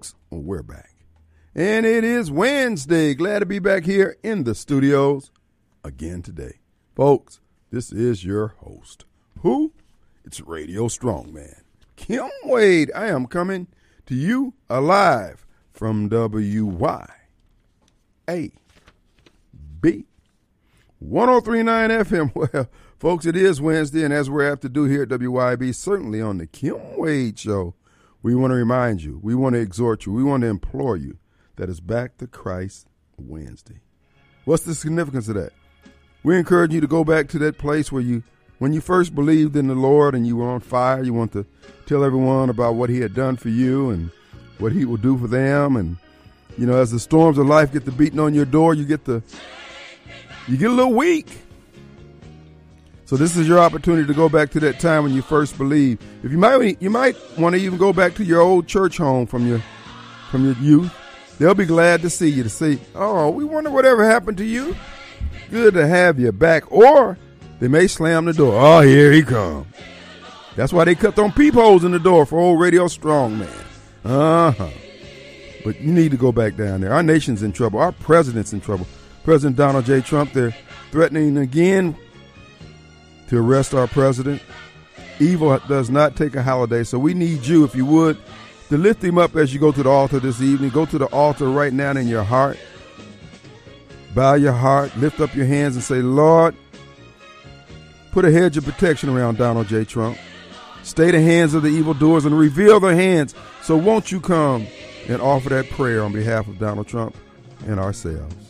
folks, we're back. And it is Wednesday. Glad to be back here in the studios again today. Folks, this is your host. Who? It's Radio Strongman. Kim Wade. I am coming to you alive from WYAB 1039 FM. Well, folks, it is Wednesday, and as we're apt to do here at WYB, certainly on the Kim Wade Show, we want to remind you, we want to exhort you, we want to implore you that it's back to Christ Wednesday. What's the significance of that? We encourage you to go back to that place where you, when you first believed in the Lord and you were on fire, you want to tell everyone about what He had done for you and what He will do for them. And, you know, as the storms of life get to beating on your door, you get to, you get a little weak. So this is your opportunity to go back to that time when you first believed. If you might, you might want to even go back to your old church home from your from your youth. They'll be glad to see you to see. "Oh, we wonder whatever happened to you. Good to have you back." Or they may slam the door. Oh, here he comes. That's why they cut them peepholes in the door for old Radio Strong Man. Uh huh. But you need to go back down there. Our nation's in trouble. Our president's in trouble. President Donald J. Trump, they're threatening again to arrest our president. Evil does not take a holiday, so we need you, if you would, to lift him up as you go to the altar this evening. Go to the altar right now in your heart. Bow your heart, lift up your hands, and say, Lord, put a hedge of protection around Donald J. Trump. Stay the hands of the evildoers and reveal their hands. So won't you come and offer that prayer on behalf of Donald Trump and ourselves?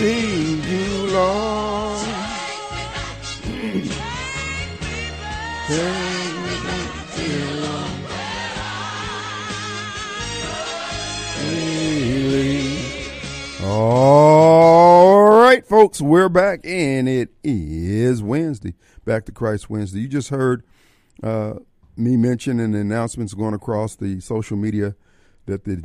We seen you. Take All right, folks, we're back, and it is Wednesday. Back to Christ Wednesday. You just heard uh, me mention the announcements going across the social media that the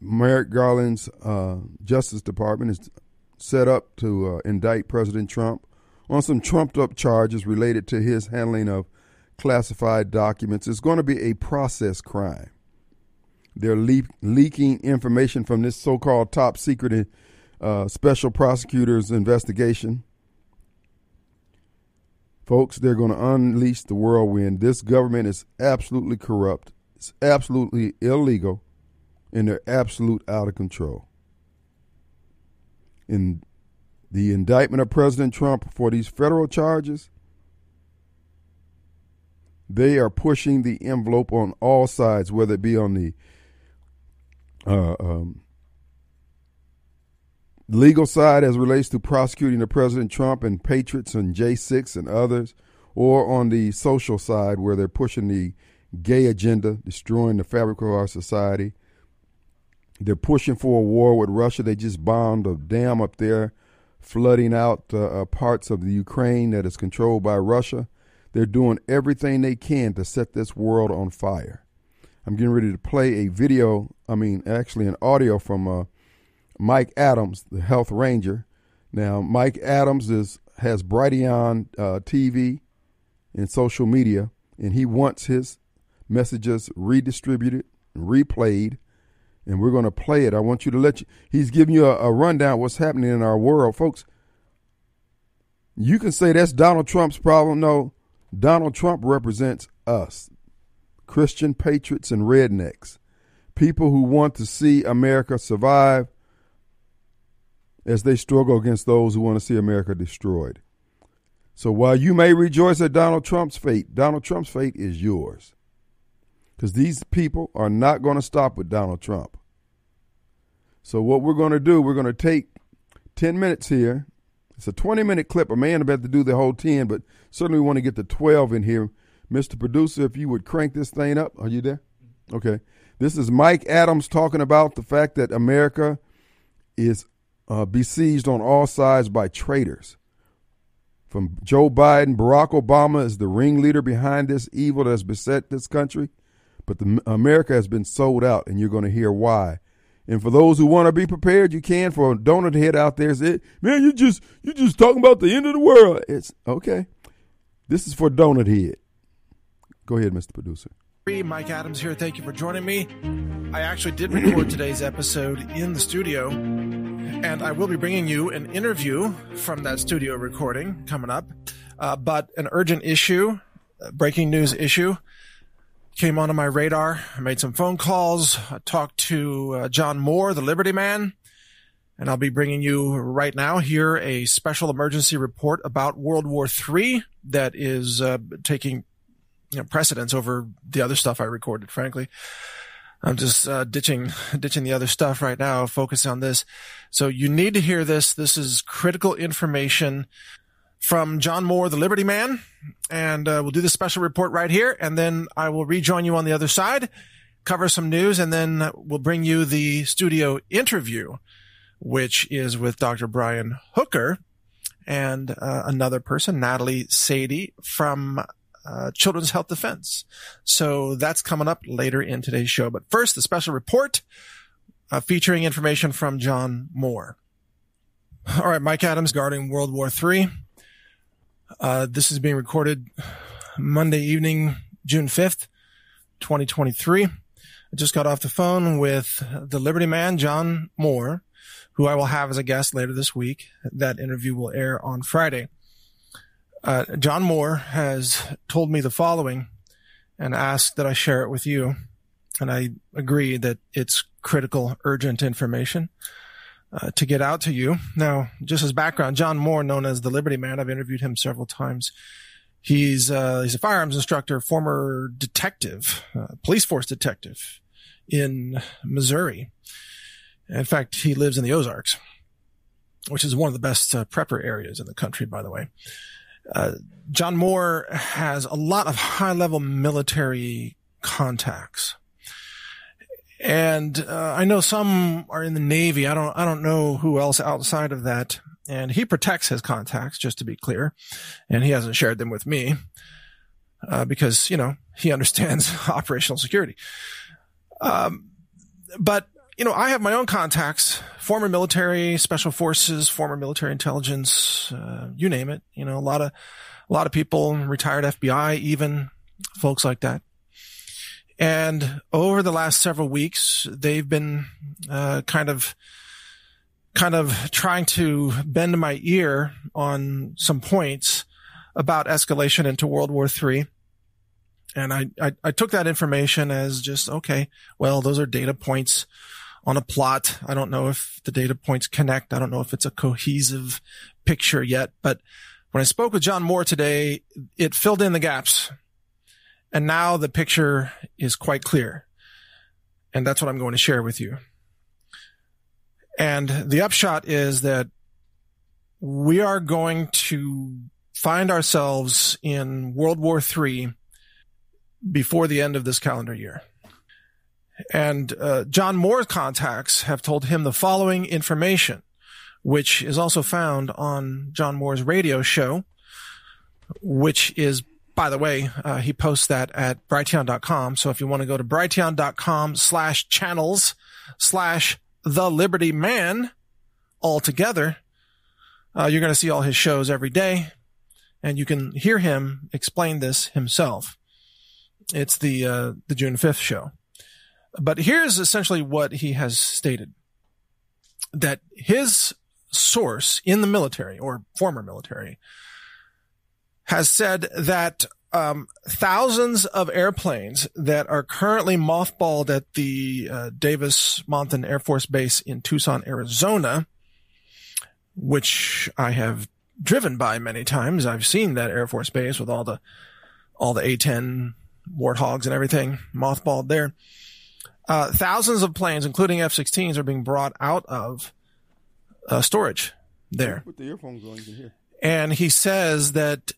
Merrick Garland's uh, Justice Department is set up to uh, indict President Trump on some trumped up charges related to his handling of classified documents. It's going to be a process crime. They're le- leaking information from this so called top secret uh, special prosecutor's investigation. Folks, they're going to unleash the whirlwind. This government is absolutely corrupt, it's absolutely illegal, and they're absolute out of control. In the indictment of President Trump for these federal charges, they are pushing the envelope on all sides, whether it be on the uh, um, legal side as relates to prosecuting the President Trump and patriots and J6 and others, or on the social side where they're pushing the gay agenda, destroying the fabric of our society. They're pushing for a war with Russia. They just bombed a dam up there, flooding out uh, uh, parts of the Ukraine that is controlled by Russia. They're doing everything they can to set this world on fire. I'm getting ready to play a video, I mean, actually, an audio from uh, Mike Adams, the health ranger. Now, Mike Adams is has Brighteon uh, TV and social media, and he wants his messages redistributed, replayed, and we're going to play it. I want you to let you. He's giving you a, a rundown what's happening in our world, folks. You can say that's Donald Trump's problem. No, Donald Trump represents us, Christian patriots and rednecks, people who want to see America survive as they struggle against those who want to see America destroyed. So while you may rejoice at Donald Trump's fate, Donald Trump's fate is yours. Because these people are not going to stop with Donald Trump. So what we're going to do, we're going to take 10 minutes here. It's a 20 minute clip. End up having to do the whole 10, but certainly we want to get the 12 in here. Mr. Producer, if you would crank this thing up. Are you there? Okay. This is Mike Adams talking about the fact that America is uh, besieged on all sides by traitors. From Joe Biden, Barack Obama is the ringleader behind this evil that has beset this country. But the, America has been sold out, and you're going to hear why. And for those who want to be prepared, you can. For a donut head out there, say, "Man, you just you just talking about the end of the world." It's okay. This is for donut head. Go ahead, Mr. Producer. Mike Adams here. Thank you for joining me. I actually did record today's episode in the studio, and I will be bringing you an interview from that studio recording coming up. Uh, but an urgent issue, breaking news issue, came onto my radar. I made some phone calls. I talked to uh, John Moore, the Liberty Man, and I'll be bringing you right now here a special emergency report about World War III that is uh, taking you know, precedence over the other stuff I recorded, frankly. I'm just uh, ditching ditching the other stuff right now, focusing on this. So you need to hear this. This is critical information from John Moore, the Liberty Man, and uh, we'll do the special report right here, and then I will rejoin you on the other side, cover some news, and then we'll bring you the studio interview, which is with Dr. Brian Hooker and uh, another person, Natalie Sadie from uh, Children's Health Defense. So that's coming up later in today's show. But first, the special report uh, featuring information from John Moore. All right, Mike Adams guarding World War III. Uh, this is being recorded Monday evening, June 5th, 2023. I just got off the phone with the Liberty man, John Moore, who I will have as a guest later this week. That interview will air on Friday. Uh, John Moore has told me the following and asked that I share it with you. And I agree that it's critical, urgent information uh, to get out to you. Now, just as background, John Moore, known as the Liberty Man, I've interviewed him several times. He's uh, he's a firearms instructor, former detective, uh, police force detective in Missouri. In fact, he lives in the Ozarks, which is one of the best uh, prepper areas in the country, by the way. Uh, John Moore has a lot of high level military contacts. And uh, I know some are in the Navy. I don't. I don't know who else outside of that. And he protects his contacts, just to be clear, and he hasn't shared them with me uh, because you know he understands operational security. Um, but you know, I have my own contacts, former military, special forces, former military intelligence, uh, you name it. You know, a lot of a lot of people, retired FBI, even folks like that. And over the last several weeks, they've been uh, kind of kind of trying to bend my ear on some points about escalation into World War III. And I, I, I took that information as just, okay, well, those are data points on a plot. I don't know if the data points connect. I don't know if it's a cohesive picture yet, but when I spoke with John Moore today, it filled in the gaps and now the picture is quite clear. And that's what I'm going to share with you. And the upshot is that we are going to find ourselves in World War III before the end of this calendar year. And uh, John Moore's contacts have told him the following information, which is also found on John Moore's radio show, which is by the way, uh, he posts that at brighteon.com. So if you want to go to brighteon.com slash channels slash the Liberty Man all together, uh, you're going to see all his shows every day and you can hear him explain this himself. It's the, uh, the June 5th show. But here's essentially what he has stated that his source in the military or former military has said that um, thousands of airplanes that are currently mothballed at the uh, Davis Monthan Air Force Base in Tucson, Arizona, which I have driven by many times. I've seen that Air Force Base with all the all the A-10 warthogs and everything mothballed there. Uh, thousands of planes, including F-16s, are being brought out of uh, storage there. Put the earphones on, you can hear. And he says that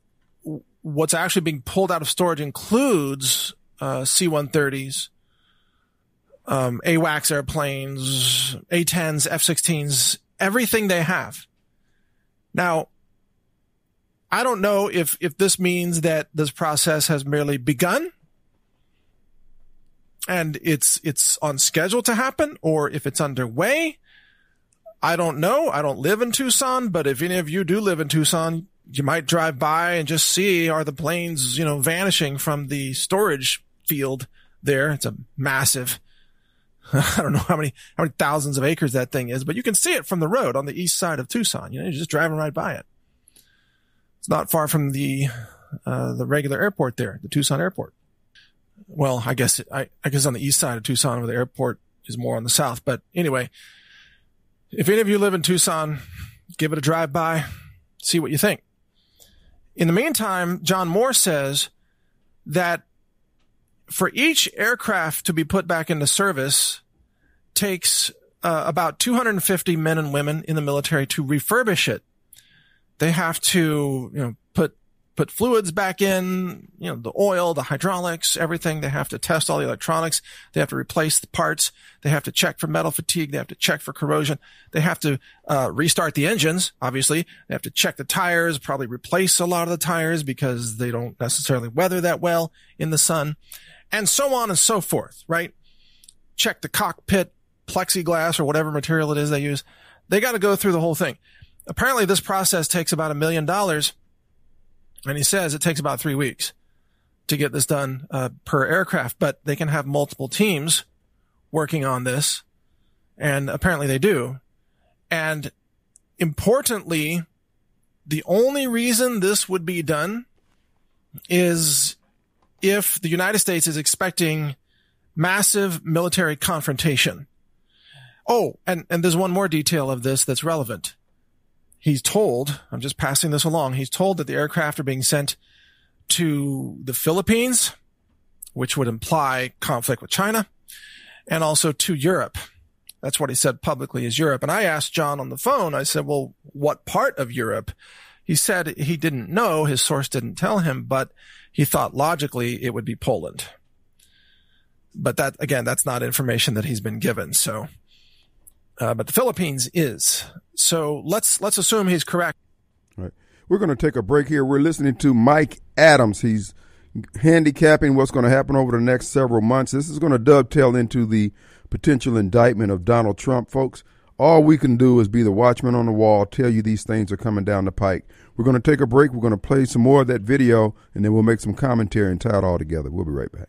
what's actually being pulled out of storage includes uh, C-130s, um, AWACS airplanes, A-10s, F-16s, everything they have. Now, I don't know if, if this means that this process has merely begun and it's, it's on schedule to happen or if it's underway. I don't know. I don't live in Tucson, but if any of you do live in Tucson, you might drive by and just see are the planes, you know, vanishing from the storage field there. It's a massive, I don't know how many, how many thousands of acres that thing is, but you can see it from the road on the east side of Tucson. You know, you're just driving right by it. It's not far from the, uh, the regular airport there, the Tucson airport. Well, I guess, it, I, I guess on the east side of Tucson where the airport is more on the south. But anyway, if any of you live in Tucson, give it a drive by, see what you think. In the meantime, John Moore says that for each aircraft to be put back into service takes uh, about 250 men and women in the military to refurbish it. They have to, you know, put fluids back in, you know, the oil, the hydraulics, everything. They have to test all the electronics. They have to replace the parts. They have to check for metal fatigue. They have to check for corrosion. They have to uh, restart the engines. Obviously, they have to check the tires. Probably replace a lot of the tires because they don't necessarily weather that well in the sun, and so on and so forth. Right? Check the cockpit plexiglass or whatever material it is they use. They got to go through the whole thing. Apparently, this process takes about a million dollars and he says it takes about three weeks to get this done uh, per aircraft, but they can have multiple teams working on this. And apparently they do. And importantly, the only reason this would be done is if the United States is expecting massive military confrontation. Oh, and, and there's one more detail of this that's relevant he's told, I'm just passing this along, he's told that the aircraft are being sent to the Philippines, which would imply conflict with China, and also to Europe. That's what he said publicly is Europe. And I asked John on the phone, I said, well, what part of Europe? He said he didn't know, his source didn't tell him, but he thought logically it would be Poland. But that, again, that's not information that he's been given. So uh, but the Philippines is. So let's let's assume he's correct. Right. We're going to take a break here. We're listening to Mike Adams. He's handicapping what's going to happen over the next several months. This is going to dovetail into the potential indictment of Donald Trump, folks. All we can do is be the watchman on the wall, tell you these things are coming down the pike. We're going to take a break. We're going to play some more of that video, and then we'll make some commentary and tie it all together. We'll be right back.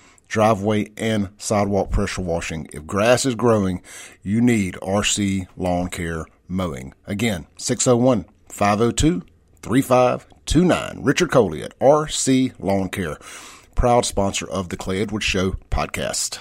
driveway, and sidewalk pressure washing. If grass is growing, you need RC Lawn Care Mowing. Again, 601 502 3529. Richard Coley at RC Lawn Care, proud sponsor of the Clay Edwards Show podcast.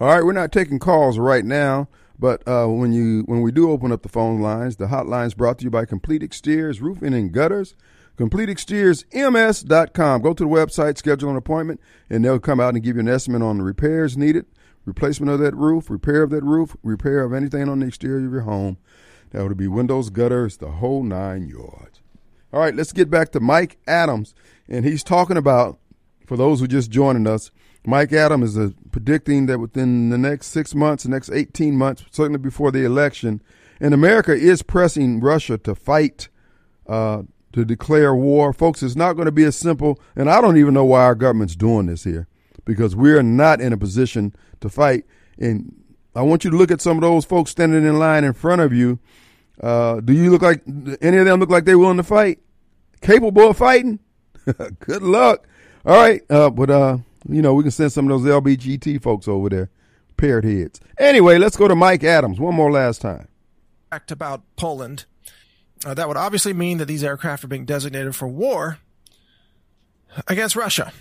All right, we're not taking calls right now. But uh, when you when we do open up the phone lines, the hotline's brought to you by Complete Exteriors Roofing and Gutters CompleteExteriorsMS.com. Go to the website, schedule an appointment, and they'll come out and give you an estimate on the repairs needed, replacement of that roof, repair of that roof, repair of anything on the exterior of your home. That would be windows, gutters, the whole nine yards. All right, let's get back to Mike Adams. And he's talking about, for those who just joining us, Mike Adams is uh, predicting that within the next six months, the next 18 months, certainly before the election, and America is pressing Russia to fight, uh, to declare war. Folks, it's not going to be as simple, and I don't even know why our government's doing this here, because we're not in a position to fight. And I want you to look at some of those folks standing in line in front of you. Uh, do you look like any of them look like they're willing to fight? Capable of fighting? Good luck. All right, uh, but uh, you know we can send some of those LBGT folks over there, paired heads. Anyway, let's go to Mike Adams one more last time. About Poland. Uh, that would obviously mean that these aircraft are being designated for war against Russia.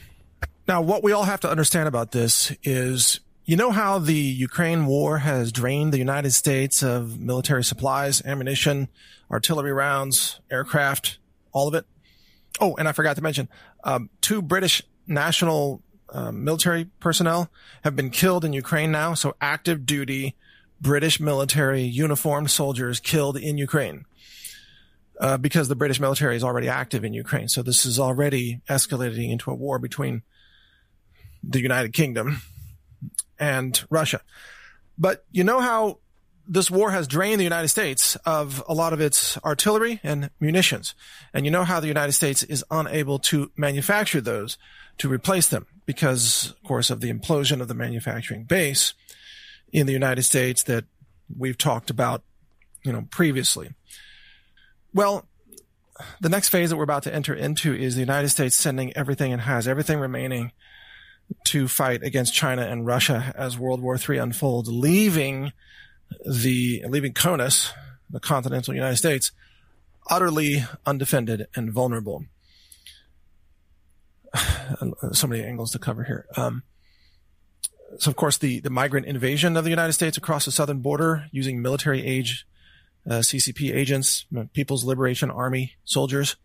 Now, what we all have to understand about this is you know how the Ukraine war has drained the United States of military supplies, ammunition, artillery rounds, aircraft, all of it? Oh, and I forgot to mention, um, two British national um, military personnel have been killed in Ukraine now. So active duty British military uniformed soldiers killed in Ukraine. Uh, because the British military is already active in Ukraine. So this is already escalating into a war between the United Kingdom and Russia. But you know how this war has drained the United States of a lot of its artillery and munitions. And you know how the United States is unable to manufacture those to replace them because, of course, of the implosion of the manufacturing base in the United States that we've talked about, you know, previously. Well, the next phase that we're about to enter into is the United States sending everything it has, everything remaining to fight against China and Russia as World War III unfolds, leaving the, leaving CONUS, the continental United States, utterly undefended and vulnerable. so many angles to cover here. Um, so of course the, the migrant invasion of the United States across the southern border using military age uh, CCP agents, People's Liberation Army soldiers,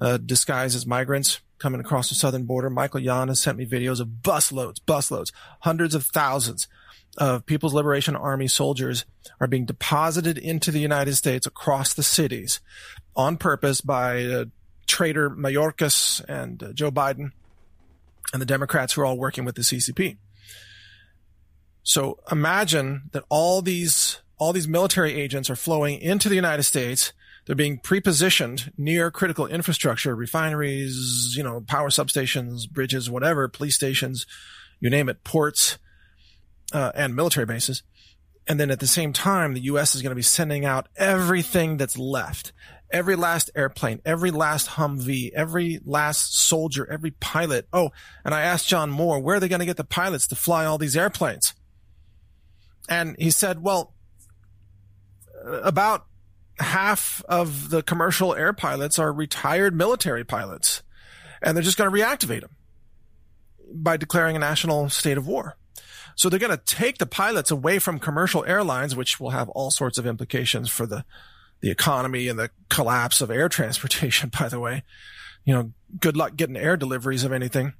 uh, disguised as migrants coming across the southern border. Michael Yon has sent me videos of busloads, busloads, hundreds of thousands of People's Liberation Army soldiers are being deposited into the United States across the cities on purpose by uh, traitor Mayorkas and uh, Joe Biden and the Democrats who are all working with the CCP. So imagine that all these all these military agents are flowing into the United States. They're being prepositioned near critical infrastructure, refineries, you know, power substations, bridges, whatever, police stations, you name it, ports, uh, and military bases. And then at the same time, the U.S. is going to be sending out everything that's left. Every last airplane, every last Humvee, every last soldier, every pilot. Oh, and I asked John Moore, where are they going to get the pilots to fly all these airplanes? And he said, well, about half of the commercial air pilots are retired military pilots, and they're just going to reactivate them by declaring a national state of war. So they're going to take the pilots away from commercial airlines, which will have all sorts of implications for the, the economy and the collapse of air transportation, by the way. You know, good luck getting air deliveries of anything.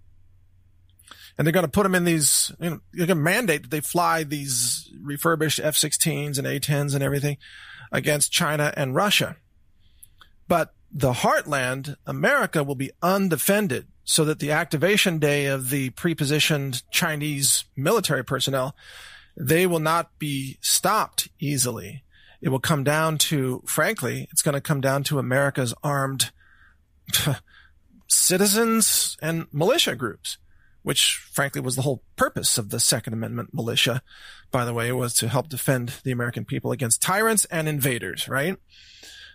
And they're going to put them in these, you know, they're going to mandate that they fly these refurbished F-16s and A-10s and everything against China and Russia. But the heartland, America, will be undefended so that the activation day of the prepositioned Chinese military personnel, they will not be stopped easily. It will come down to, frankly, it's going to come down to America's armed citizens and militia groups which frankly was the whole purpose of the Second Amendment militia, by the way, was to help defend the American people against tyrants and invaders, right?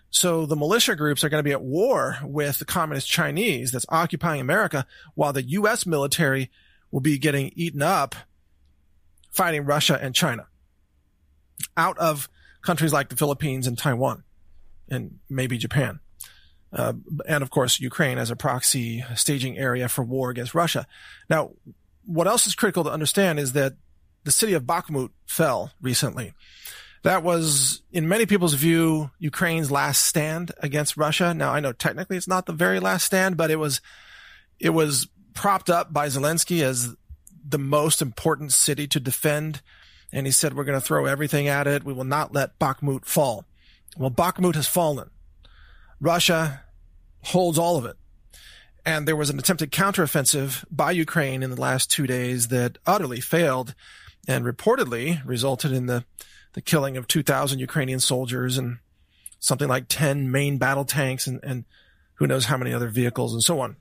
So the militia groups are going to be at war with the communist Chinese that's occupying America while the U.S. military will be getting eaten up fighting Russia and China out of countries like the Philippines and Taiwan and maybe Japan. Uh, and of course, Ukraine as a proxy staging area for war against Russia. Now, what else is critical to understand is that the city of Bakhmut fell recently. That was, in many people's view, Ukraine's last stand against Russia. Now, I know technically it's not the very last stand, but it was, it was propped up by Zelensky as the most important city to defend. And he said, we're going to throw everything at it. We will not let Bakhmut fall. Well, Bakhmut has fallen. Russia holds all of it. And there was an attempted counteroffensive by Ukraine in the last two days that utterly failed and reportedly resulted in the, the killing of 2,000 Ukrainian soldiers and something like 10 main battle tanks and, and who knows how many other vehicles and so on.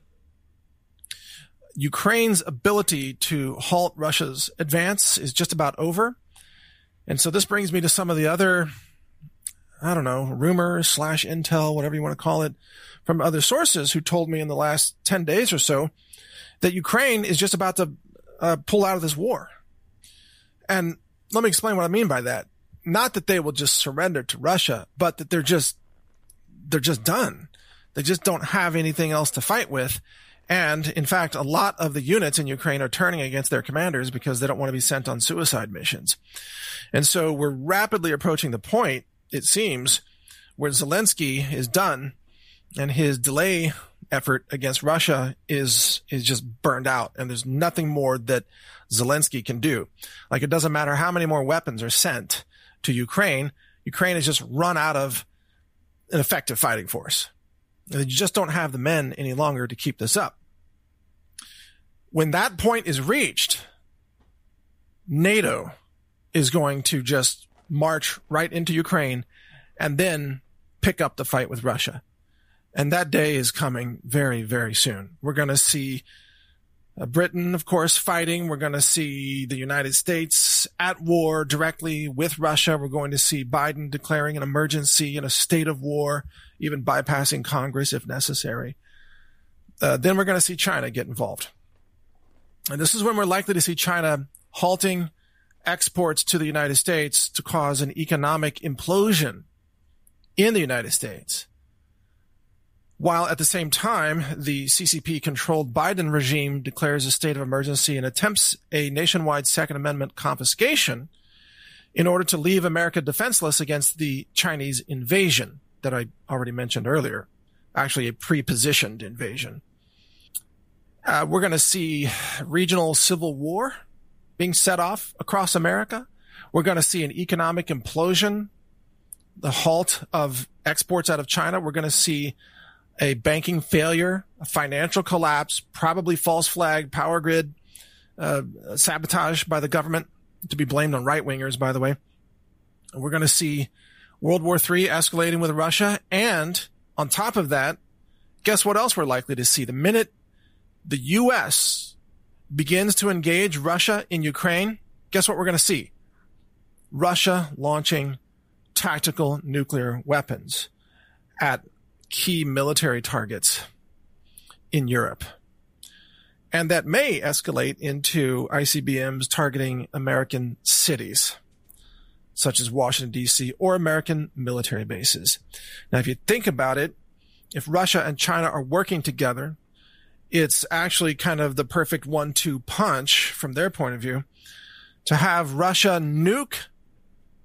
Ukraine's ability to halt Russia's advance is just about over. And so this brings me to some of the other, I don't know, rumors slash intel, whatever you want to call it, from other sources who told me in the last 10 days or so that Ukraine is just about to uh, pull out of this war. And let me explain what I mean by that. Not that they will just surrender to Russia, but that they're just, they're just done. They just don't have anything else to fight with. And in fact, a lot of the units in Ukraine are turning against their commanders because they don't want to be sent on suicide missions. And so we're rapidly approaching the point, it seems, where Zelensky is done and his delay effort against Russia is, is just burned out. And there's nothing more that Zelensky can do. Like it doesn't matter how many more weapons are sent to Ukraine. Ukraine has just run out of an effective fighting force. You just don't have the men any longer to keep this up. When that point is reached, NATO is going to just march right into Ukraine and then pick up the fight with Russia. And that day is coming very, very soon. We're going to see uh, Britain, of course, fighting. We're going to see the United States at war directly with Russia. We're going to see Biden declaring an emergency in a state of war, even bypassing Congress if necessary. Uh, then we're going to see China get involved. And this is when we're likely to see China halting exports to the United States to cause an economic implosion in the United States. While at the same time, the CCP controlled Biden regime declares a state of emergency and attempts a nationwide Second Amendment confiscation in order to leave America defenseless against the Chinese invasion that I already mentioned earlier. Actually, a pre-positioned invasion. Uh, we're going to see regional civil war being set off across America. We're going to see an economic implosion, the halt of exports out of China. We're going to see a banking failure, a financial collapse, probably false flag power grid uh, sabotage by the government, to be blamed on right wingers, by the way. We're going to see World War III escalating with Russia. And on top of that, guess what else we're likely to see? The minute the U.S. begins to engage Russia in Ukraine, guess what we're going to see? Russia launching tactical nuclear weapons at key military targets in Europe. And that may escalate into ICBMs targeting American cities, such as Washington, D.C., or American military bases. Now, if you think about it, if Russia and China are working together, it's actually kind of the perfect one two punch from their point of view to have Russia nuke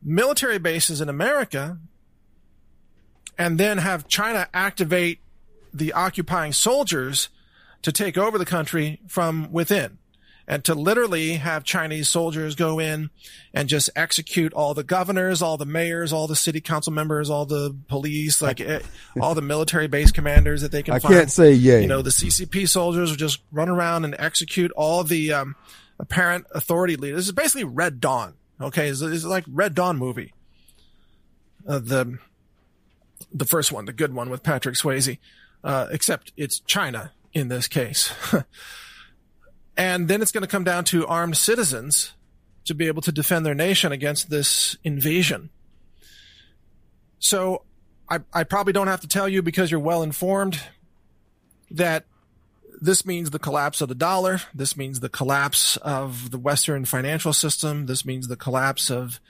military bases in America and then have China activate the occupying soldiers to take over the country from within and to literally have Chinese soldiers go in and just execute all the governors, all the mayors, all the city council members, all the police, like eh, all the military base commanders that they can I find. can't say yay. You know, the CCP soldiers will just run around and execute all the um, apparent authority leaders. This is basically Red Dawn. Okay, it's, it's like Red Dawn movie. Uh, the the first one, the good one with Patrick Swayze, uh, except it's China in this case. and then it's going to come down to armed citizens to be able to defend their nation against this invasion. So I, I probably don't have to tell you because you're well informed that this means the collapse of the dollar. This means the collapse of the Western financial system. This means the collapse of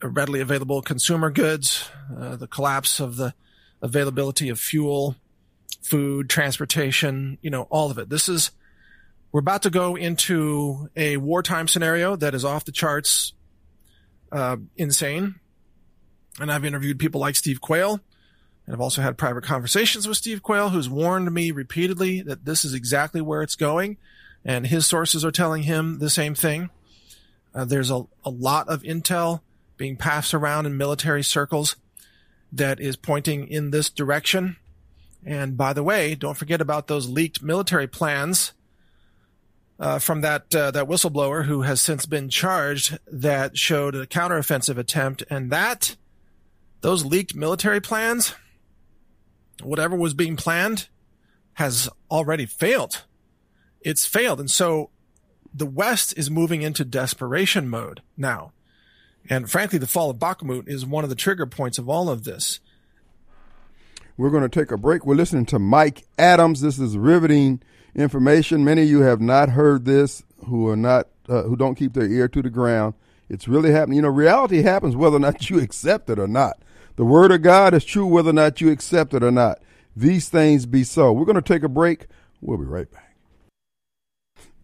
readily available consumer goods, uh, the collapse of the availability of fuel, food, transportation, you know, all of it. This is, we're about to go into a wartime scenario that is off the charts, uh, insane. And I've interviewed people like Steve Quayle. And I've also had private conversations with Steve Quayle, who's warned me repeatedly that this is exactly where it's going. And his sources are telling him the same thing. Uh, there's a, a lot of intel being passed around in military circles that is pointing in this direction. And by the way, don't forget about those leaked military plans uh, from that uh, that whistleblower who has since been charged that showed a counteroffensive attempt, and that those leaked military plans, whatever was being planned, has already failed. It's failed, and so the West is moving into desperation mode now. And frankly, the fall of Bakhmut is one of the trigger points of all of this. We're going to take a break. We're listening to Mike Adams. This is riveting information. Many of you have not heard this, who are not, uh, who don't keep their ear to the ground. It's really happening. You know, reality happens whether or not you accept it or not. The word of God is true whether or not you accept it or not. These things be so. We're going to take a break. We'll be right back.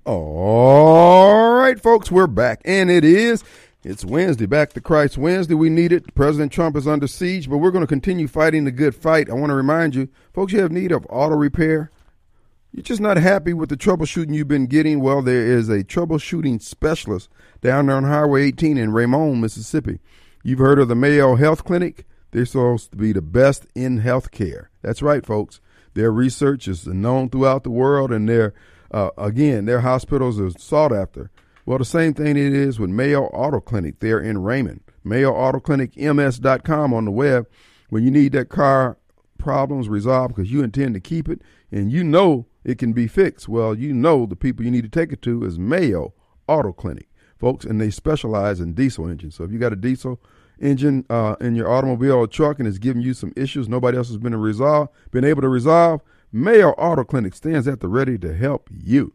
All right, folks, we're back. And it is, it's Wednesday, back to Christ Wednesday. We need it. President Trump is under siege, but we're going to continue fighting the good fight. I want to remind you, folks, you have need of auto repair. You're just not happy with the troubleshooting you've been getting. Well, there is a troubleshooting specialist down there on Highway 18 in Raymond, Mississippi. You've heard of the Mayo Health Clinic. They're supposed to be the best in health care. That's right, folks. Their research is known throughout the world, and their uh, again, their hospitals are sought after. Well, the same thing it is with Mayo Auto Clinic there in Raymond. Mayo Auto Clinic on the web. When you need that car problems resolved because you intend to keep it and you know it can be fixed, well, you know the people you need to take it to is Mayo Auto Clinic, folks, and they specialize in diesel engines. So if you got a diesel engine uh, in your automobile or truck and it's giving you some issues nobody else has been resolve, been able to resolve, Mayo Auto Clinic stands at the ready to help you.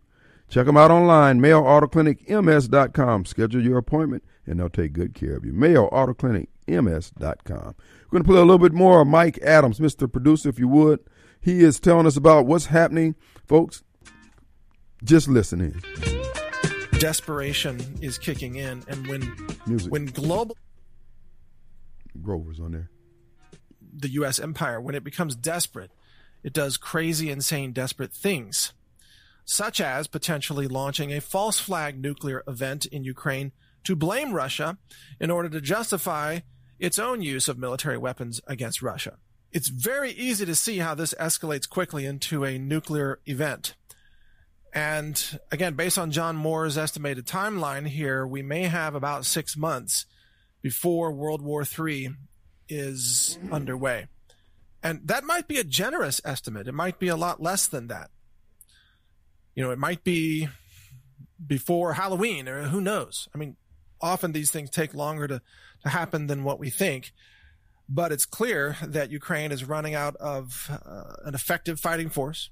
Check them out online, mayoautoclinicms.com. Schedule your appointment, and they'll take good care of you. mayoautoclinicms.com. We're going to play a little bit more of Mike Adams, Mr. Producer, if you would. He is telling us about what's happening. Folks, just listen in. Desperation is kicking in, and when Music. when global Grover's on there. the U.S. empire, when it becomes desperate, it does crazy, insane, desperate things, such as potentially launching a false flag nuclear event in Ukraine to blame Russia in order to justify its own use of military weapons against Russia. It's very easy to see how this escalates quickly into a nuclear event. And again, based on John Moore's estimated timeline here, we may have about six months before World War III is underway. And that might be a generous estimate. It might be a lot less than that. You know, it might be before Halloween or who knows. I mean, often these things take longer to, to happen than what we think. But it's clear that Ukraine is running out of uh, an effective fighting force.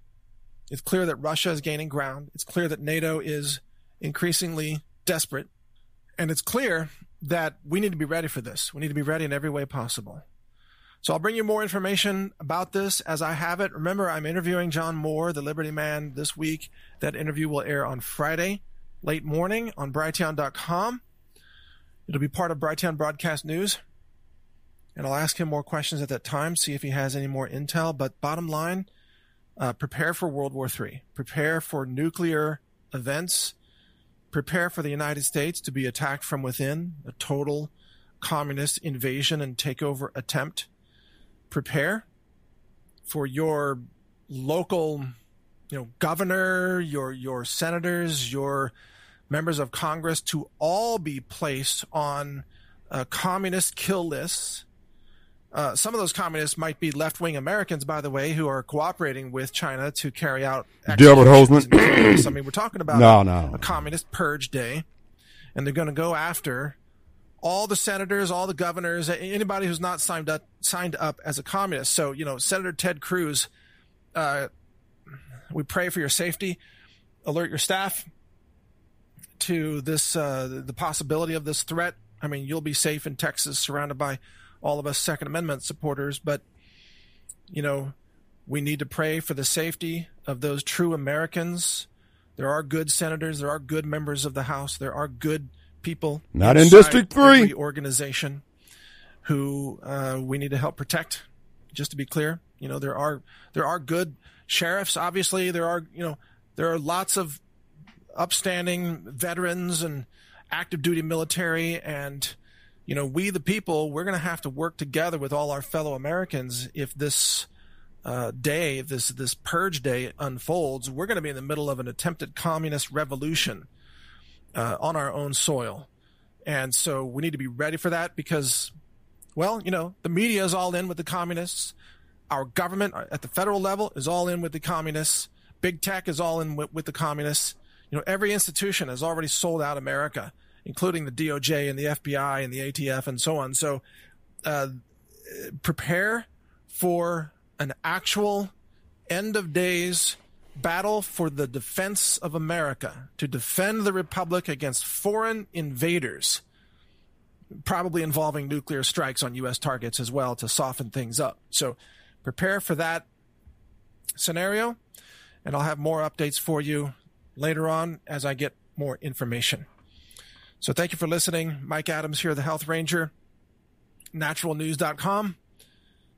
It's clear that Russia is gaining ground. It's clear that NATO is increasingly desperate. And it's clear that we need to be ready for this. We need to be ready in every way possible. So I'll bring you more information about this as I have it. Remember, I'm interviewing John Moore, the Liberty Man, this week. That interview will air on Friday, late morning on Brighteon.com. It'll be part of Brighteon Broadcast News. And I'll ask him more questions at that time, see if he has any more intel. But bottom line, uh, prepare for World War III. Prepare for nuclear events. Prepare for the United States to be attacked from within, a total communist invasion and takeover attempt prepare for your local you know governor your your senators your members of congress to all be placed on uh, communist kill lists uh, some of those communists might be left-wing Americans, by the way, who are cooperating with China to carry out. Delbert executions Hosemann. and killings. I mean, we're talking about No, no. a communist purge day, and they're going to go after all the senators, all the governors, anybody who's not signed up signed up as a communist. So, you know, Senator Ted Cruz, uh, we pray for your safety. Alert your staff to this uh, the possibility of this threat. I mean, you'll be safe in Texas, surrounded by all of us Second Amendment supporters, but you know, we need to pray for the safety of those true Americans. There are good senators, there are good members of the House, there are good people Not in District Three. organization who uh, we need to help protect. Just to be clear, you know there are there are good sheriffs. Obviously, there are you know there are lots of upstanding veterans and active duty military, and you know we the people we're going to have to work together with all our fellow Americans if this uh, day, this this purge day unfolds, we're going to be in the middle of an attempted communist revolution uh, on our own soil, and so we need to be ready for that because, well, you know, the media is all in with the communists, our government at the federal level is all in with the communists, big tech is all in with, with the communists. You know, every institution has already sold out America, including the DOJ and the FBI and the ATF and so on. So, uh, prepare for an actual end of days battle for the defense of America, to defend the Republic against foreign invaders, probably involving nuclear strikes on U.S. targets as well to soften things up. So prepare for that scenario, and I'll have more updates for you later on as I get more information. So thank you for listening. Mike Adams here, the Health Ranger, naturalnews.com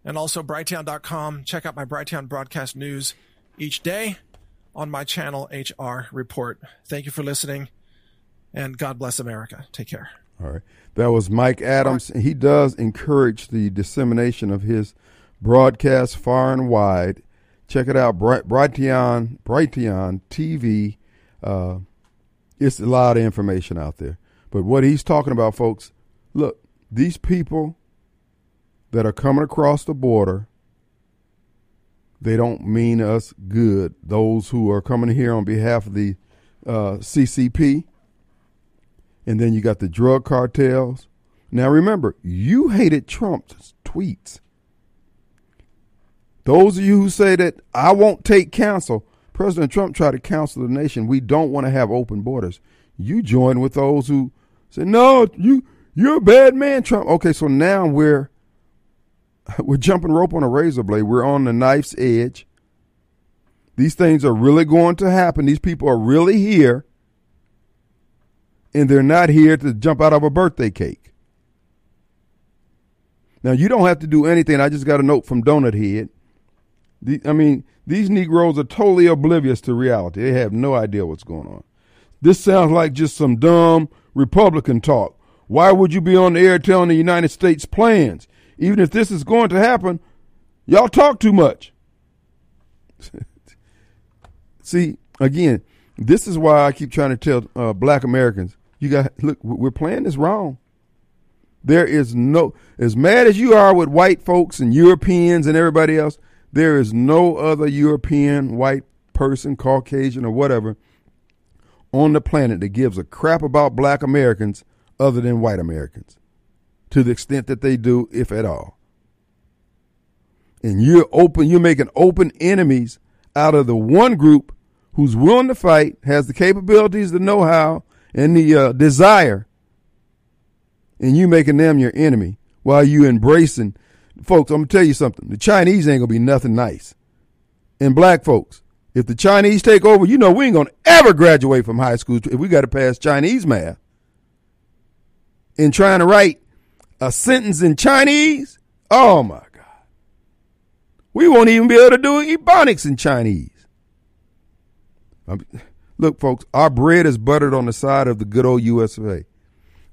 and also brighteon.com. Check out my Brighteon broadcast news each day on my channel, HR Report. Thank you for listening, and God bless America. Take care. All right. That was Mike Adams. He does encourage the dissemination of his broadcast far and wide. Check it out, Brighteon, Brighteon TV. Uh, it's a lot of information out there. But what he's talking about, folks, look, these people that are coming across the border, they don't mean us good. Those who are coming here on behalf of the uh, CCP, and then you got the drug cartels. Now remember, you hated Trump's tweets. Those of you who say that I won't take counsel, President Trump tried to counsel the nation. We don't want to have open borders. You join with those who say, "No, you you're a bad man, Trump." Okay, so now we're we're jumping rope on a razor blade. We're on the knife's edge. These things are really going to happen. These people are really here. And they're not here to jump out of a birthday cake. Now, you don't have to do anything. I just got a note from Donut Head. The, I mean, these Negroes are totally oblivious to reality. They have no idea what's going on. This sounds like just some dumb Republican talk. Why would you be on the air telling the United States plans? Even if this is going to happen, y'all talk too much. See, again, this is why I keep trying to tell uh, black Americans, you got look, we're playing this wrong. There is no as mad as you are with white folks and Europeans and everybody else, there is no other European white person, Caucasian or whatever on the planet that gives a crap about black Americans other than white Americans to the extent that they do, if at all. And you're open, you're making open enemies out of the one group who's willing to fight, has the capabilities, the know how, and the uh, desire, and you making them your enemy while you embracing. Folks, I'm going to tell you something. The Chinese ain't going to be nothing nice. And black folks, if the Chinese take over, you know we ain't going to ever graduate from high school if we got to pass Chinese math. In trying to write a sentence in Chinese, oh my God. We won't even be able to do ebonics in Chinese. Um, look, folks, our bread is buttered on the side of the good old USA.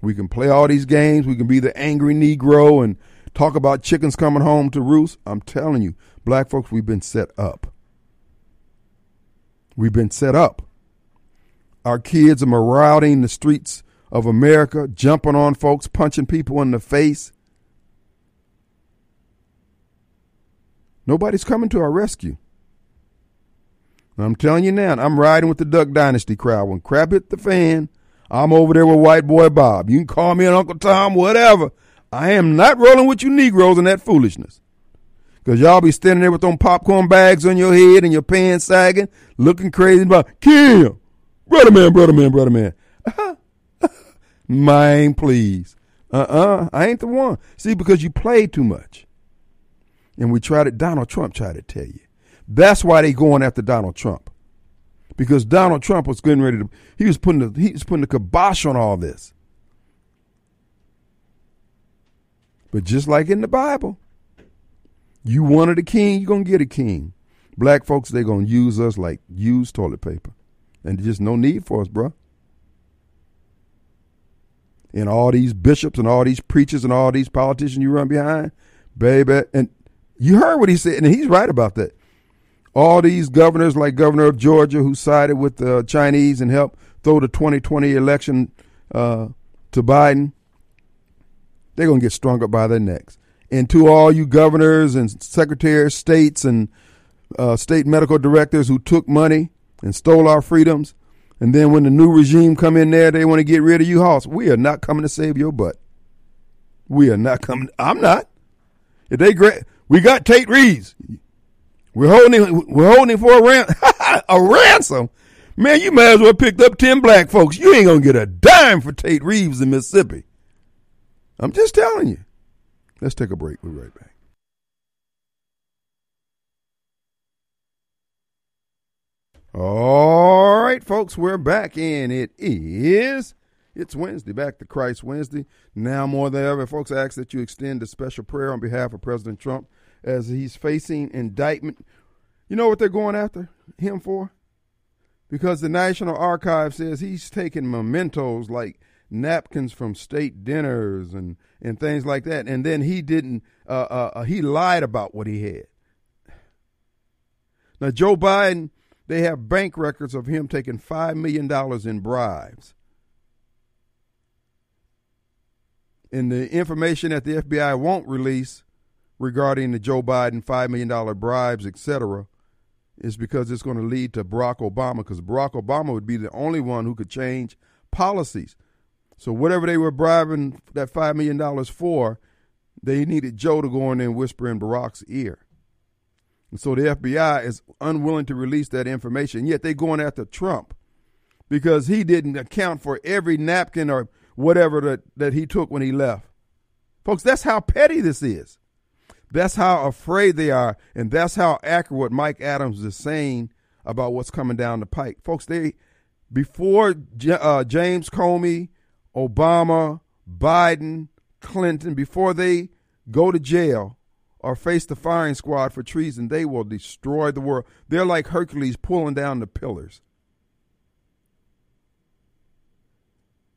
We can play all these games. We can be the angry Negro and talk about chickens coming home to roost. I'm telling you, black folks, we've been set up. We've been set up. Our kids are marauding the streets of America, jumping on folks, punching people in the face. Nobody's coming to our rescue. I'm telling you now, I'm riding with the Duck Dynasty crowd. When crap hit the fan, I'm over there with White Boy Bob. You can call me an Uncle Tom, whatever. I am not rolling with you Negroes in that foolishness. Because y'all be standing there with them popcorn bags on your head and your pants sagging, looking crazy about, Kim, brother man, brother man, brother man. Man, please. Uh-uh. I ain't the one. See, because you played too much. And we tried it. Donald Trump tried to tell you. That's why they going after Donald Trump. Because Donald Trump was getting ready to he was putting the he was putting the kibosh on all this. But just like in the Bible, you wanted a king, you're gonna get a king. Black folks, they're gonna use us like used toilet paper. And there's just no need for us, bro and all these bishops and all these preachers and all these politicians you run behind, baby. And You heard what he said, and he's right about that. All these governors, like Governor of Georgia, who sided with the Chinese and helped throw the 2020 election uh, to Biden, they're going to get strung up by their necks. And to all you governors and secretaries, states, and uh, state medical directors who took money and stole our freedoms, and then when the new regime come in there, they want to get rid of you, Hoss. We are not coming to save your butt. We are not coming. I'm not. If they gra- we got Tate Reeves. We're holding him, we're holding him for a, a ransom. Man, you might as well picked up 10 black folks. You ain't going to get a dime for Tate Reeves in Mississippi. I'm just telling you. Let's take a break. We'll be right back. All right, folks, we're back, and it is it's Wednesday, back to Christ Wednesday. Now more than ever, folks, I ask that you extend a special prayer on behalf of President Trump as he's facing indictment. You know what they're going after him for? Because the National Archive says he's taking mementos like napkins from state dinners and, and things like that, and then he didn't. Uh, uh, uh he lied about what he had. Now Joe Biden they have bank records of him taking $5 million in bribes. And the information that the FBI won't release regarding the Joe Biden $5 million bribes, etc., is because it's going to lead to Barack Obama, because Barack Obama would be the only one who could change policies. So whatever they were bribing that $5 million for, they needed Joe to go in there and whisper in Barack's ear. And so the FBI is unwilling to release that information. Yet they're going after Trump because he didn't account for every napkin or whatever that, that he took when he left. Folks, that's how petty this is. That's how afraid they are. And that's how accurate Mike Adams is saying about what's coming down the pike. Folks, they before uh, James Comey, Obama, Biden, Clinton, before they go to jail, or face the firing squad for treason, they will destroy the world. They're like Hercules pulling down the pillars.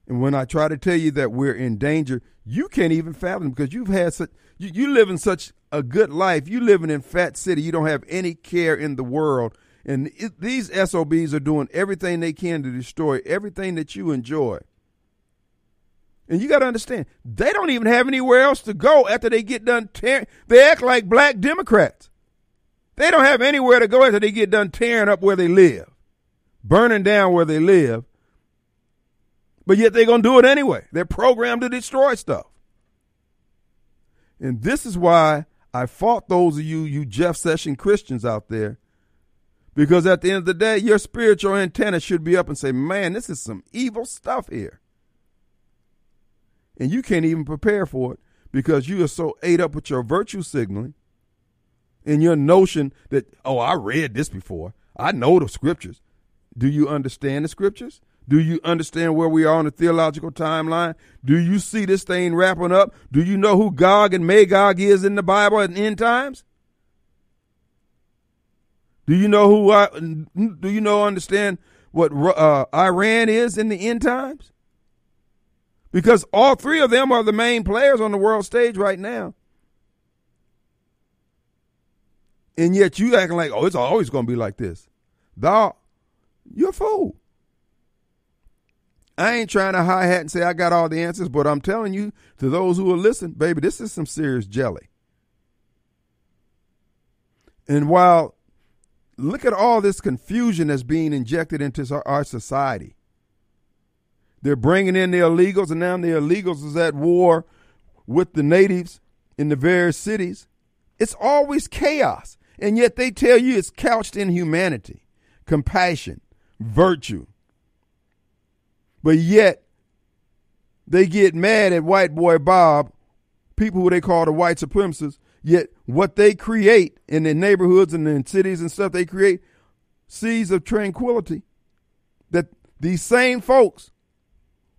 And when I try to tell you that we're in danger, you can't even fathom because you've had such you, you live in such a good life. You living in Fat City. You don't have any care in the world. And it, these SOBs are doing everything they can to destroy everything that you enjoy. And you got to understand, they don't even have anywhere else to go after they get done tearing. They act like black Democrats. They don't have anywhere to go after they get done tearing up where they live, burning down where they live. But yet they're going to do it anyway. They're programmed to destroy stuff. And this is why I fought those of you, you Jeff Session Christians out there, because at the end of the day, your spiritual antenna should be up and say, man, this is some evil stuff here and you can't even prepare for it because you are so ate up with your virtue signaling and your notion that, oh, I read this before. I know the scriptures. Do you understand the scriptures? Do you understand where we are on the theological timeline? Do you see this thing wrapping up? Do you know who Gog and Magog is in the Bible in end times? Do you know who I, do you know understand what uh, Iran is in the end times? Because all three of them are the main players on the world stage right now. And yet you acting like, oh, it's always going to be like this. Thou, you're a fool. I ain't trying to hi hat and say I got all the answers, but I'm telling you, to those who will listen, baby, this is some serious jelly. And while look at all this confusion that's being injected into our society, they're bringing in the illegals, and now the illegals is at war with the natives in the various cities. It's always chaos. And yet they tell you it's couched in humanity, compassion, virtue. But yet they get mad at white boy Bob, people who they call the white supremacists, yet what they create in their neighborhoods and in cities and stuff, they create seas of tranquility that these same folks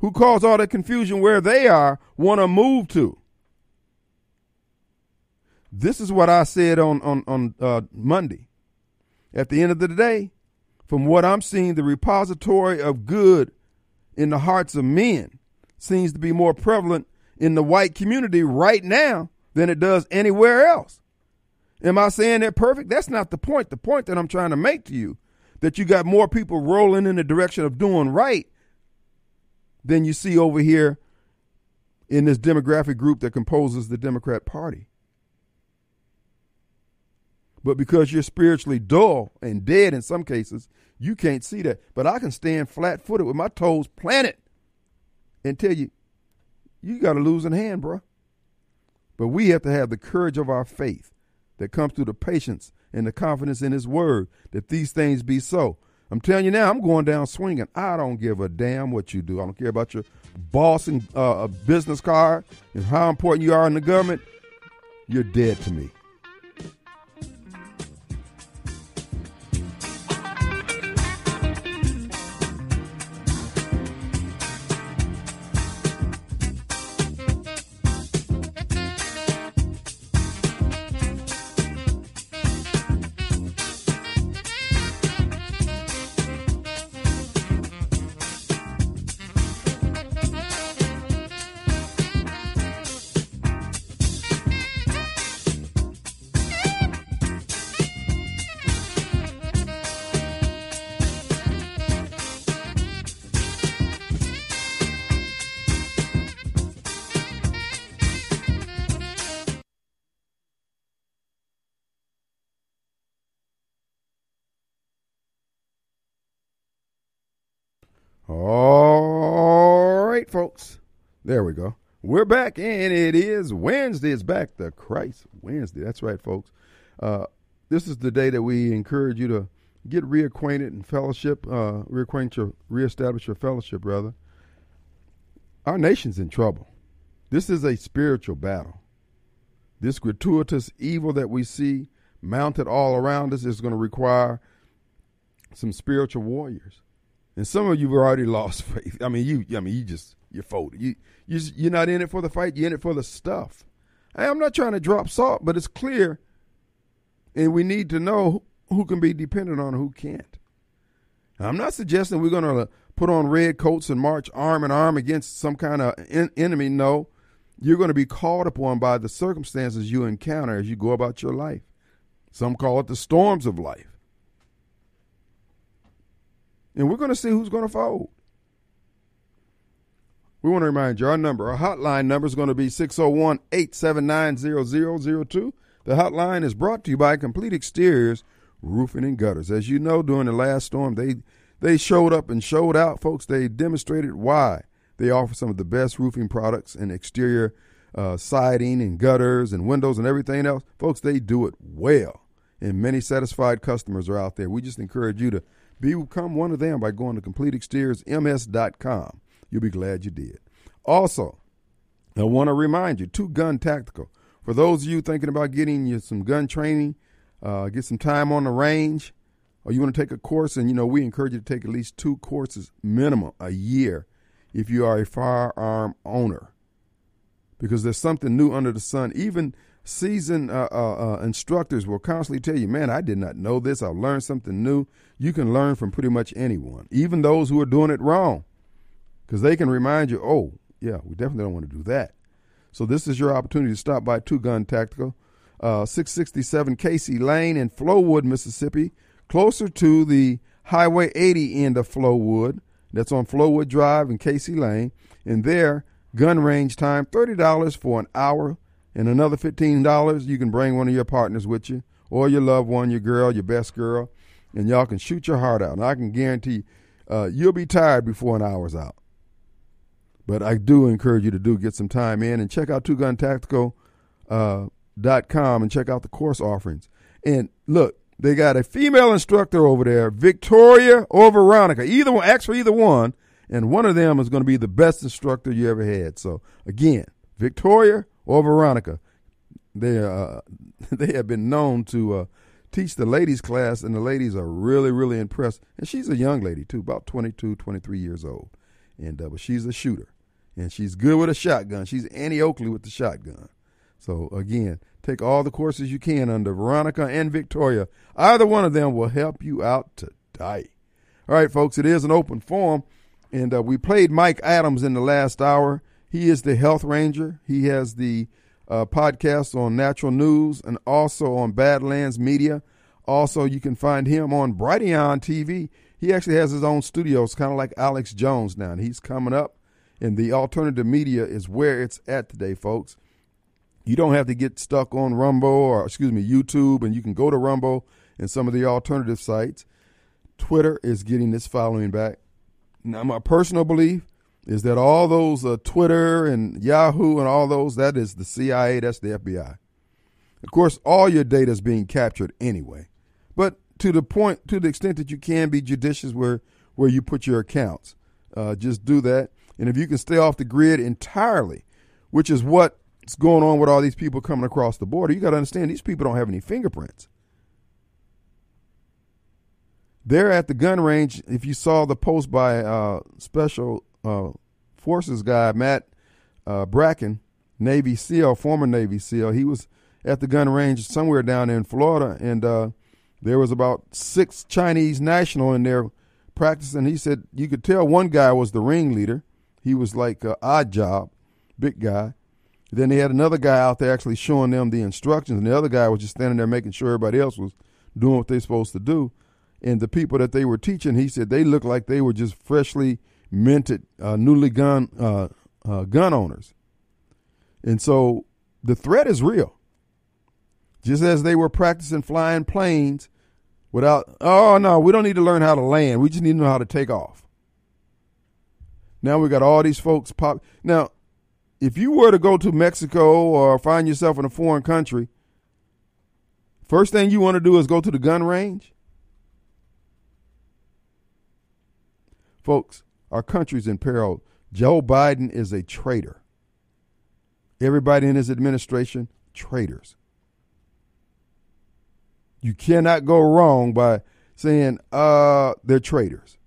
who cause all the confusion where they are want to move to. This is what I said on on on uh, Monday. At the end of the day, from what I'm seeing, the repository of good in the hearts of men seems to be more prevalent in the white community right now than it does anywhere else. Am I saying they're perfect? That's not the point. The point that I'm trying to make to you that you got more people rolling in the direction of doing right than you see over here in this demographic group that composes the Democrat Party. But because you're spiritually dull and dead in some cases, you can't see that. But I can stand flat footed with my toes planted and tell you, you got a losing hand, bro. But we have to have the courage of our faith that comes through the patience and the confidence in His Word that these things be so. I'm telling you now, I'm going down swinging. I don't give a damn what you do. I don't care about your boss and uh, business card and how important you are in the government. You're dead to me. There we go. We're back, and it is Wednesday. It's back the Christ Wednesday. That's right, folks. Uh, this is the day that we encourage you to get reacquainted and fellowship, uh, reacquaint your, reestablish your fellowship, brother. Our nation's in trouble. This is a spiritual battle. This gratuitous evil that we see mounted all around us is going to require some spiritual warriors. And some of you have already lost faith. I mean, you. I mean, you just you're. You you you're not in it for the fight. You're in it for the stuff. Hey, I'm not trying to drop salt, but it's clear, and we need to know who can be dependent on and who can't. I'm not suggesting we're going to put on red coats and march arm in arm against some kind of en- enemy. No, you're going to be called upon by the circumstances you encounter as you go about your life. Some call it the storms of life. And we're going to see who's going to fold. We want to remind you our number, our hotline number is going to be 601 879 0002. The hotline is brought to you by Complete Exteriors Roofing and Gutters. As you know, during the last storm, they they showed up and showed out, folks. They demonstrated why they offer some of the best roofing products and exterior uh, siding and gutters and windows and everything else. Folks, they do it well. And many satisfied customers are out there. We just encourage you to Become one of them by going to CompleteExteriorsMS.com. You'll be glad you did. Also, I want to remind you, Two Gun Tactical. For those of you thinking about getting you some gun training, uh, get some time on the range, or you want to take a course, and you know we encourage you to take at least two courses minimum a year if you are a firearm owner, because there's something new under the sun. Even seasoned uh, uh, uh, instructors will constantly tell you, man, I did not know this. I've learned something new. You can learn from pretty much anyone, even those who are doing it wrong, because they can remind you, oh, yeah, we definitely don't want to do that. So this is your opportunity to stop by Two Gun Tactical, uh, 667 Casey Lane in Flowood, Mississippi, closer to the Highway 80 end of Flowood. That's on Flowood Drive and Casey Lane. And there, gun range time, $30 for an hour and another $15, you can bring one of your partners with you or your loved one, your girl, your best girl, and y'all can shoot your heart out. And I can guarantee uh, you'll be tired before an hour's out. But I do encourage you to do get some time in and check out twoguntactical.com uh, and check out the course offerings. And look, they got a female instructor over there, Victoria or Veronica. Either one, ask for either one, and one of them is going to be the best instructor you ever had. So again, Victoria or Veronica. They uh, they have been known to uh, teach the ladies class, and the ladies are really really impressed. And she's a young lady too, about 22, 23 years old, and uh, but she's a shooter, and she's good with a shotgun. She's Annie Oakley with the shotgun. So again, take all the courses you can under Veronica and Victoria. Either one of them will help you out today. All right, folks, it is an open forum, and uh, we played Mike Adams in the last hour. He is the health ranger. He has the uh, podcasts on Natural News and also on Badlands Media. Also, you can find him on Brighteon TV. He actually has his own studio. It's kind of like Alex Jones now, and he's coming up. And the alternative media is where it's at today, folks. You don't have to get stuck on Rumble or, excuse me, YouTube, and you can go to Rumble and some of the alternative sites. Twitter is getting this following back. Now, my personal belief is that all those uh, Twitter and Yahoo and all those, that is the CIA, that's the FBI. Of course, all your data is being captured anyway. But to the point, to the extent that you can be judicious where, where you put your accounts, uh, just do that. And if you can stay off the grid entirely, which is what's going on with all these people coming across the border, you got to understand these people don't have any fingerprints. They're at the gun range. If you saw the post by uh, Special uh, Forces guy Matt uh, Bracken, Navy SEAL, former Navy SEAL, he was at the gun range somewhere down in Florida, and uh, there was about six Chinese national in there practicing. He said you could tell one guy was the ringleader. He was like odd job, big guy. Then they had another guy out there actually showing them the instructions, and the other guy was just standing there making sure everybody else was doing what they're supposed to do. And the people that they were teaching, he said they looked like they were just freshly minted, uh, newly gun uh, uh, gun owners. And so the threat is real. Just as they were practicing flying planes without, oh no, we don't need to learn how to land. We just need to know how to take off. Now we got all these folks pop. Now, if you were to go to Mexico or find yourself in a foreign country, first thing you want to do is go to the gun range. Folks, our country's in peril. Joe Biden is a traitor. Everybody in his administration, traitors. You cannot go wrong by saying uh, they're traitors.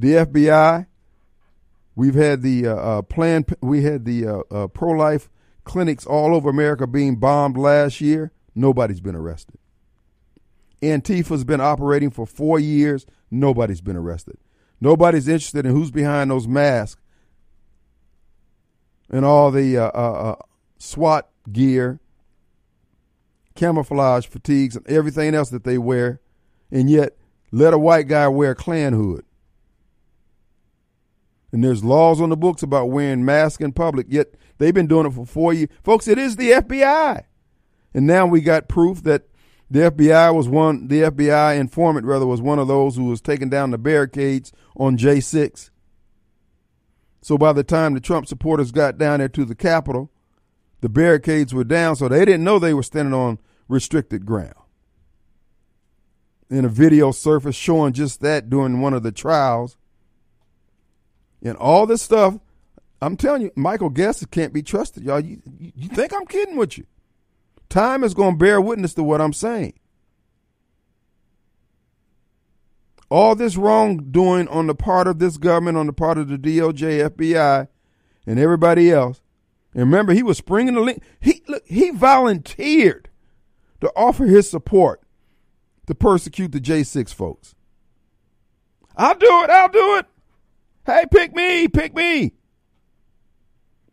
The FBI, we've had the uh, uh, plan. We had the uh, uh pro-life clinics all over America being bombed last year. Nobody's been arrested. Antifa's been operating for four years. Nobody's been arrested. Nobody's interested in who's behind those masks and all the uh, uh, SWAT gear camouflage fatigues and everything else that they wear, and yet let a white guy wear a Klan hood. And there's laws on the books about wearing masks in public, yet they've been doing it for four years. Folks, it is the FBI. And now we got proof that the FBI was one, the FBI informant rather was one of those who was taking down the barricades on J6. So by the time the Trump supporters got down there to the Capitol, the barricades were down, so they didn't know they were standing on restricted ground. In a video surfaced showing just that during one of the trials. And all this stuff, I'm telling you, Michael Guest can't be trusted, y'all. You, you think I'm kidding with you? Time is going to bear witness to what I'm saying. All this wrongdoing on the part of this government, on the part of the DOJ, FBI, and everybody else. And remember, he was springing the link. He look, he volunteered to offer his support to persecute the J6 folks. I'll do it. I'll do it. Hey, pick me. Pick me.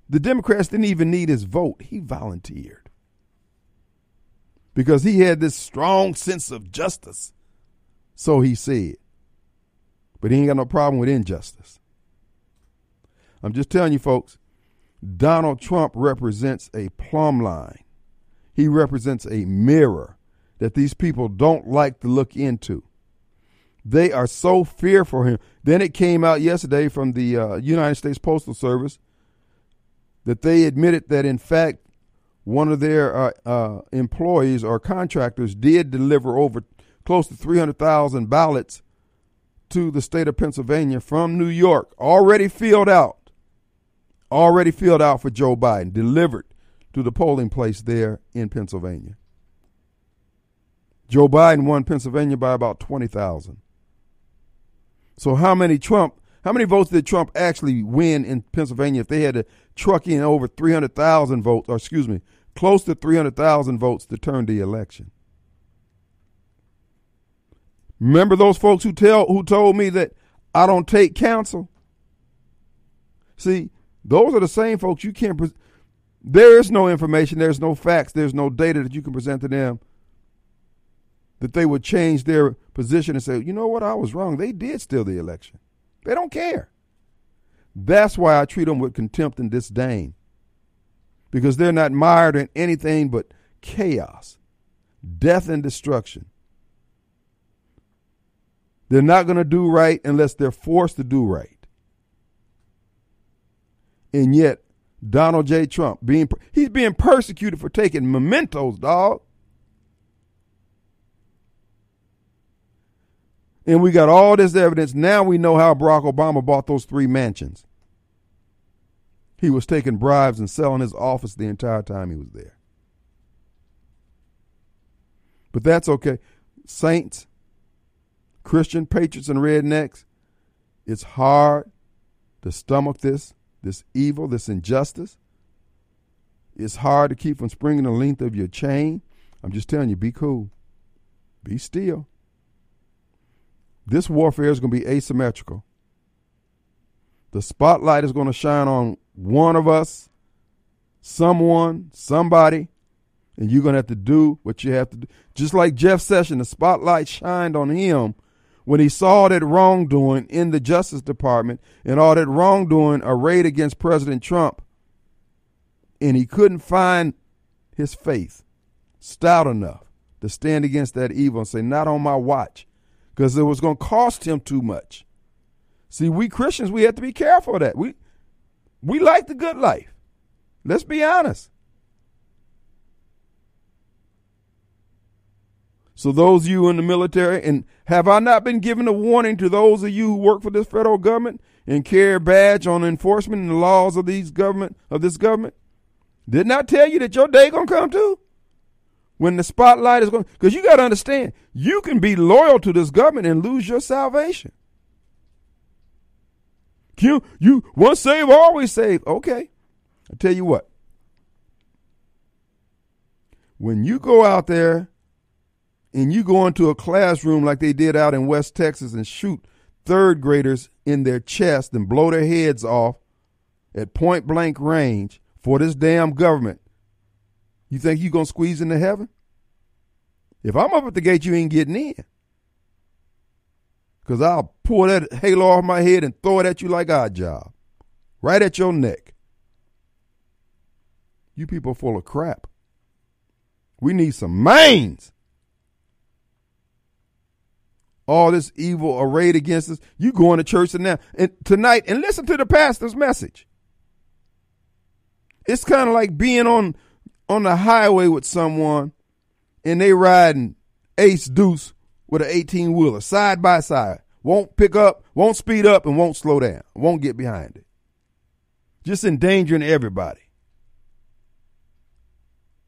The Democrats didn't even need his vote. He volunteered because he had this strong sense of justice. So he said. But he ain't got no problem with injustice. I'm just telling you, folks, Donald Trump represents a plumb line he represents a mirror that these people don't like to look into. They are so fearful of him. Then it came out yesterday from the uh, United States Postal Service that they admitted that, in fact, one of their uh, uh, employees or contractors did deliver over close to 300,000 ballots to the state of Pennsylvania from New York, already filled out, already filled out for Joe Biden, delivered to the polling place there in Pennsylvania. Joe Biden won Pennsylvania by about 20,000. So how many Trump how many votes did Trump actually win in Pennsylvania if they had to truck in over 300,000 votes or excuse me, close to 300,000 votes to turn the election? Remember those folks who tell who told me that I don't take counsel? See, those are the same folks you can't There is no information, there's no facts, there's no data that you can present to them that they would change their position and say, you know what, I was wrong. They did steal the election. They don't care. That's why I treat them with contempt and disdain. Because they're not mired in anything but chaos, death, and destruction. They're not going to do right unless they're forced to do right. And yet, Donald J. Trump being he's being persecuted for taking mementos, dog. And we got all this evidence. Now we know how Barack Obama bought those three mansions. He was taking bribes and selling his office the entire time he was there. But that's okay. Saints, Christian patriots, and rednecks, it's hard to stomach this, this evil, this injustice. It's hard to keep from springing the length of your chain. I'm just telling you, be cool. Be still. This warfare is going to be asymmetrical. The spotlight is going to shine on one of us, someone, somebody, and you're going to have to do what you have to do. Just like Jeff Sessions, the spotlight shined on him when he saw that wrongdoing in the Justice Department and all that wrongdoing arrayed against President Trump, and he couldn't find his faith stout enough to stand against that evil and say, Not on my watch because it was going to cost him too much. See, we Christians, we have to be careful of that. We we like the good life. Let's be honest. So those of you in the military, and have I not been given a warning to those of you who work for this federal government and carry a badge on enforcement and the laws of these government of this government? Didn't I tell you that your day gonna come too? When the spotlight is going because you got to understand you can be loyal to this government and lose your salvation. You you once saved always saved. Okay. I tell you what. When you go out there and you go into a classroom like they did out in west texas and shoot third graders in their chest and blow their heads off at point blank range for this damn government you think you gonna squeeze into heaven? If I'm up at the gate, you ain't getting in. Cause I'll pull that halo off my head and throw it at you like odd job. Right at your neck. You people are full of crap. We need some mains. All this evil arrayed against us. You going to church now and tonight and listen to the pastor's message. It's kind of like being on on the highway with someone and they riding ace deuce with an 18 wheeler side by side. Won't pick up, won't speed up, and won't slow down. Won't get behind it. Just endangering everybody.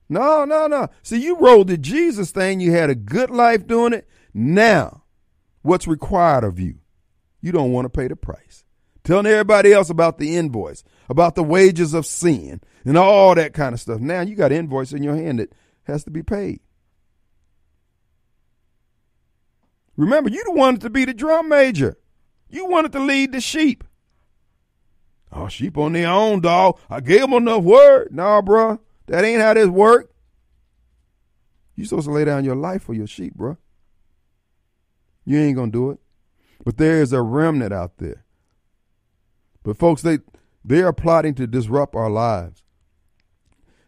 No, no, no. See, you rode the Jesus thing. You had a good life doing it. Now, what's required of you? You don't want to pay the price. Telling everybody else about the invoice, about the wages of sin, and all that kind of stuff. Now you got an invoice in your hand that has to be paid. Remember, you wanted to be the drum major. You wanted to lead the sheep. Oh, sheep on their own, dog. I gave them enough word. Nah, bro. That ain't how this work. You supposed to lay down your life for your sheep, bro. You ain't gonna do it. But there is a remnant out there. But folks, they they are plotting to disrupt our lives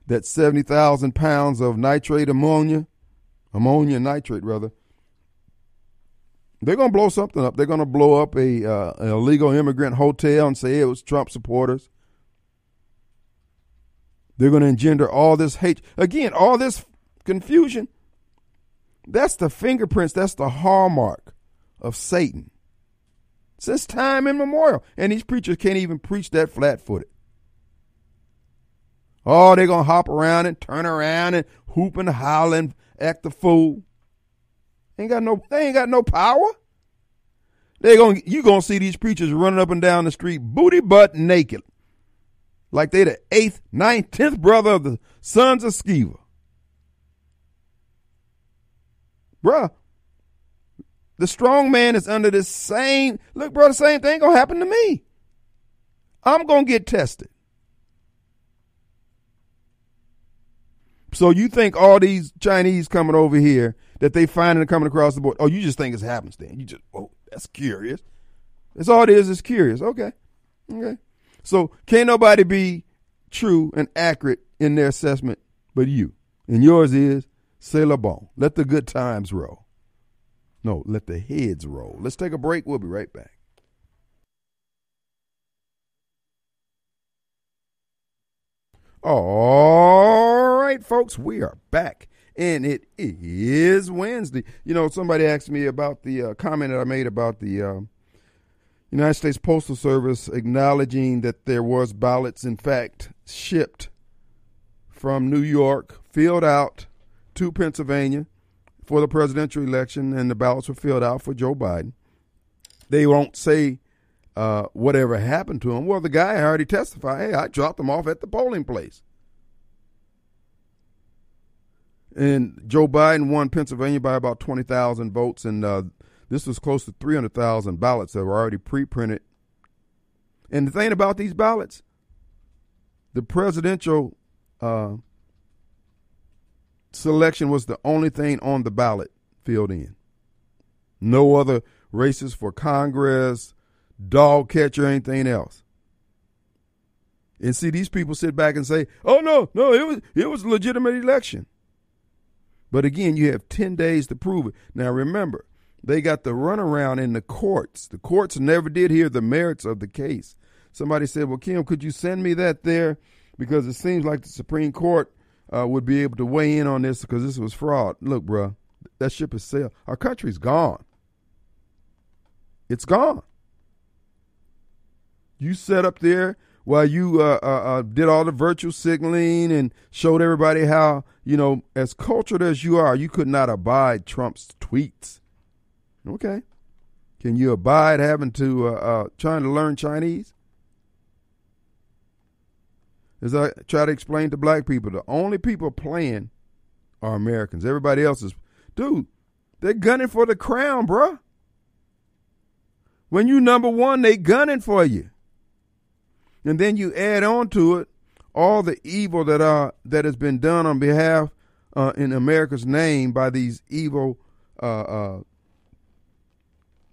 that 70,000 pounds of nitrate ammonia, ammonia nitrate rather, they're going to blow something up. They're going to blow up a uh, an illegal immigrant hotel and say it was Trump supporters. They're going to engender all this hate. Again, all this confusion. That's the fingerprints, that's the hallmark of Satan. Since time immemorial. And these preachers can't even preach that flat footed. Oh, they're gonna hop around and turn around and hoop and holler and act the fool. Ain't got no they ain't got no power. They gonna, you gonna see these preachers running up and down the street booty butt naked. Like they the eighth, ninth, tenth brother of the sons of Sceva. Bruh. The strong man is under the same look, bro, the same thing gonna happen to me. I'm gonna get tested. So you think all these Chinese coming over here that they finding and coming across the board? Oh, you just think it's happenstance. You just oh, that's curious. That's all it is. Is curious. Okay, okay. So can't nobody be true and accurate in their assessment but you, and yours is c'est le bon. Let the good times roll. No, let the heads roll. Let's take a break. We'll be right back. All right, folks, we are back, and it is Wednesday. You know, somebody asked me about the uh, comment that I made about the uh, United States Postal Service acknowledging that there was ballots, in fact, shipped from New York, filled out to Pennsylvania for the presidential election, and the ballots were filled out for Joe Biden. They won't say uh, whatever happened to him. Well, the guy already testified, hey, I dropped him off at the polling place. And Joe Biden won Pennsylvania by about 20,000 votes, and uh, this was close to 300,000 ballots that were already pre printed. And the thing about these ballots, the presidential uh, selection was the only thing on the ballot filled in. No other races for Congress, dog catcher, anything else. And see, these people sit back and say, "Oh no, no, it was it was a legitimate election." But again, you have ten days to prove it. Now remember, they got the runaround in the courts. The courts never did hear the merits of the case. Somebody said, "Well, Kim, could you send me that there?" Because it seems like the Supreme Court uh, would be able to weigh in on this because this was fraud. Look, bro, that ship is sailed. Our country's gone. It's gone. You set up there while you uh, uh, uh, did all the virtual signaling and showed everybody how, you know, as cultured as you are, you could not abide Trump's tweets. Okay. Can you abide having to, uh, uh, trying to learn Chinese? As I try to explain to black people, the only people playing are Americans. Everybody else is, dude, they're gunning for the crown, bruh. When you number one, they gunning for you and then you add on to it all the evil that are that has been done on behalf uh, in America's name by these evil uh, uh,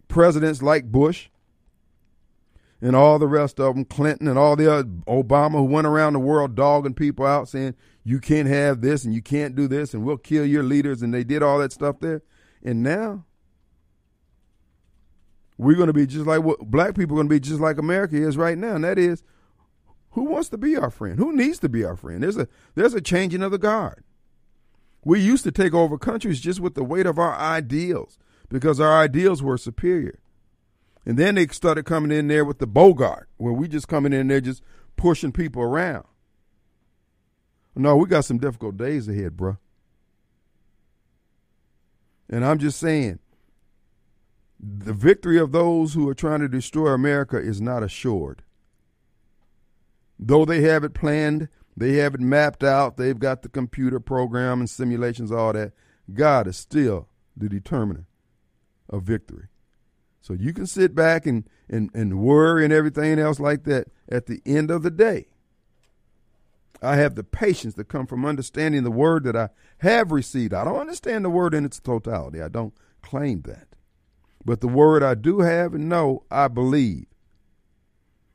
presidents like Bush and all the rest of them, Clinton and all the other Obama who went around the world dogging people out, saying you can't have this and you can't do this and we'll kill your leaders, and they did all that stuff there. And now we're going to be just like what black people are going to be just like America is right now, and that is who wants to be our friend? Who needs to be our friend? There's a there's a changing of the guard. We used to take over countries just with the weight of our ideals because our ideals were superior. And then they started coming in there with the Bogart, where we just coming in there just pushing people around. No, we got some difficult days ahead, bro. And I'm just saying, the victory of those who are trying to destroy America is not assured. Though they have it planned, they have it mapped out, they've got the computer program and simulations, all that. God is still the determiner of victory. So you can sit back and, and, and worry and everything else like that. At the end of the day, I have the patience that come from understanding the word that I have received. I don't understand the word in its totality. I don't claim that. But the word I do have and know, I believe.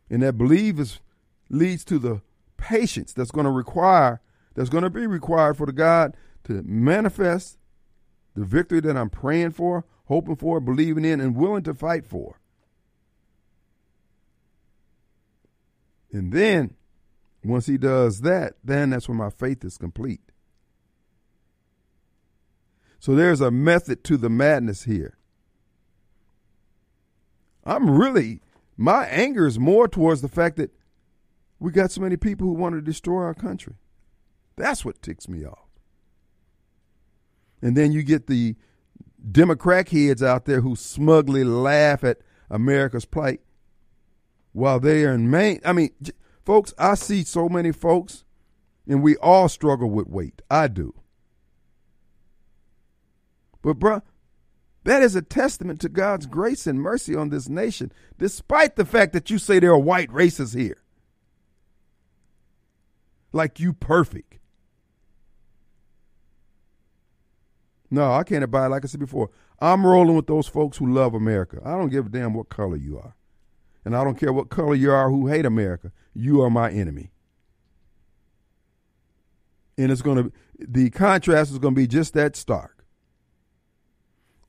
And that believe is leads to the patience that's going to require that's going to be required for the God to manifest the victory that I'm praying for, hoping for, believing in, and willing to fight for. And then, once he does that, then that's when my faith is complete. So there's a method to the madness here. I'm really, my anger is more towards the fact that we got so many people who want to destroy our country. That's what ticks me off. And then you get the Democrat heads out there who smugly laugh at America's plight while they are in Maine. I mean, folks, I see so many folks, and we all struggle with weight. I do. But, bruh, that is a testament to God's grace and mercy on this nation, despite the fact that you say there are white races here like you perfect. No, I can't abide. Like I said before, I'm rolling with those folks who love America. I don't give a damn what color you are, and I don't care what color you are who hate America. You are my enemy, and it's going to. The contrast is going to be just that stark.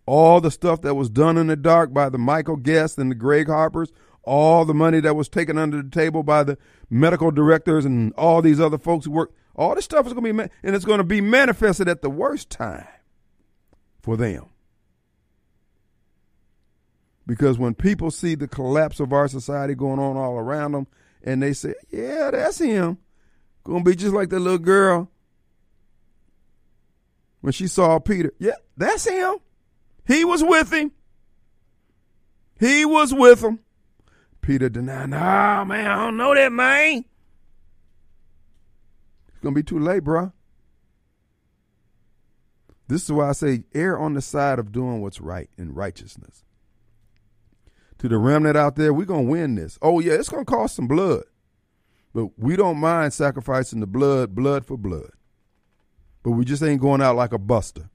All the stuff that was done in the dark by the Michael Guest and the Greg Harpers, all the money that was taken under the table by the medical directors and all these other folks who work, all this stuff is going to be, and it's going to be manifested at the worst time for them. Because when people see the collapse of our society going on all around them, and they say, yeah, that's him, to be just like that little girl when she saw Peter. Yeah, that's him. He was with him. He was with him. Peter denied, nah, man, I don't know that, man. It's to be too late, bruh. This is why I say err on the side of doing what's right in righteousness. To the remnant out there, we're going to win this. Oh, yeah, it's going to cost some blood. But we don't mind sacrificing the blood, blood for blood. But we just ain't going out like a buster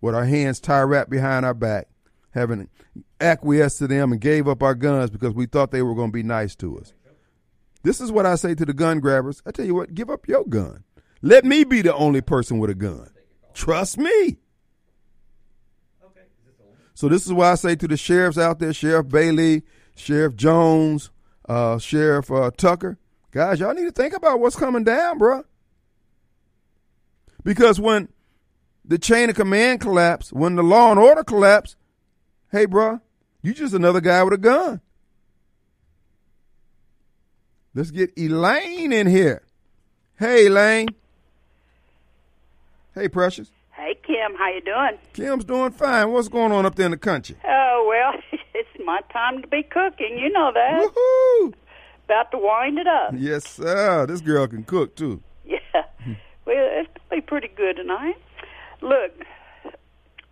with our hands tie wrapped behind our back, having acquiesced to them and gave up our guns because we thought they were going to be nice to us. This is what I say to the gun grabbers. I tell you what, give up your gun. Let me be the only person with a gun. Trust me. Okay. So this is why I say to the sheriffs out there, Sheriff Bailey, Sheriff Jones, uh, Sheriff uh, Tucker, guys, y'all need to think about what's coming down, bruh. Because when the chain of command collapsed, when the law and order collapsed, hey, bruh, you just another guy with a gun. Let's get Elaine in here. Hey, Elaine. Hey, Precious. Hey, Kim. How you doing? Kim's doing fine. What's going on up there in the country? Oh, well, it's my time to be cooking. You know that. Woohoo! About to wind it up. Yes, sir. This girl can cook, too. Yeah. Well, it's going to be pretty good tonight. Look,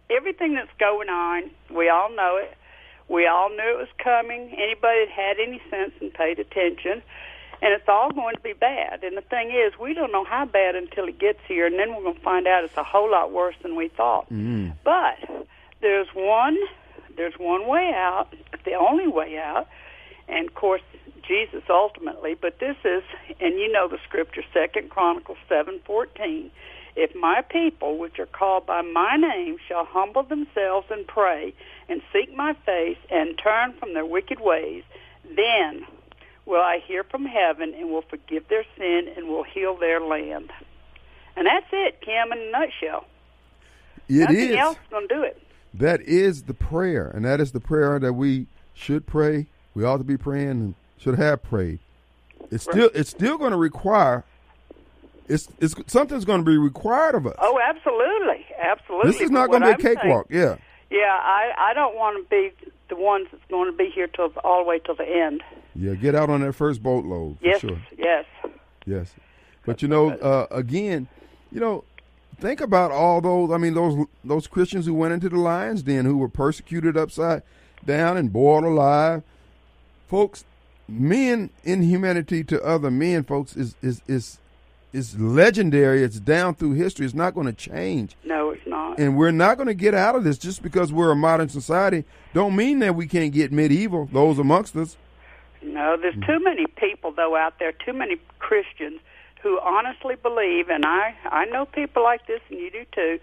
everything that's going on, we all know it. We all knew it was coming. Anybody that had any sense and paid attention. And it's all going to be bad. And the thing is, we don't know how bad until it gets here, and then we're going to find out it's a whole lot worse than we thought. Mm. But there's one, there's one way out, the only way out, and of course Jesus ultimately. But this is, and you know the scripture, Second Chronicles seven fourteen. If my people, which are called by my name, shall humble themselves and pray and seek my face and turn from their wicked ways, then will I hear from heaven and will forgive their sin and will heal their land. And that's it, Kim, in a nutshell. It Nothing is. else is going to do it. That is the prayer, and that is the prayer that we should pray. We ought to be praying and should have prayed. It's still it's still going to require. It's it's something's going to be required of us. Oh, absolutely, absolutely. this is not going to be a cakewalk. Yeah. Yeah, I I don't want to be the ones that's going to be here till all the way till the end. Yeah, get out on that first boatload for Yes, sure. yes. Yes, but you know, uh, again, you know, think about all those. I mean, those those Christians who went into the lions' den, who were persecuted upside down and boiled alive. Folks, men inhumanity to other men, folks, is is is is legendary. It's down through history. It's not going to change, No, it's not. And we're not going to get out of this just because we're a modern society. Don't mean that we can't get medieval. Those amongst us. No, there's too many people though out there, too many Christians who honestly believe, and I I know people like this, and you do too,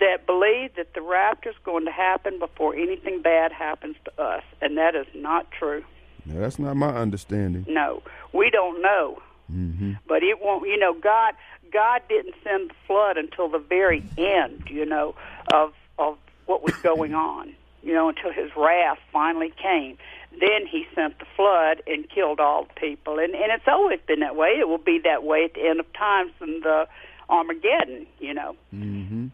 that believe that the rapture is going to happen before anything bad happens to us, and that is not true. That's not my understanding. No, we don't know. hmm But it won't. You know, God God didn't send the flood until the very end. You know of of what was going on. You know, until His wrath finally came. Then He sent the flood and killed all the people. And and it's always been that way. It will be that way at the end of times and the Armageddon. You know. hmm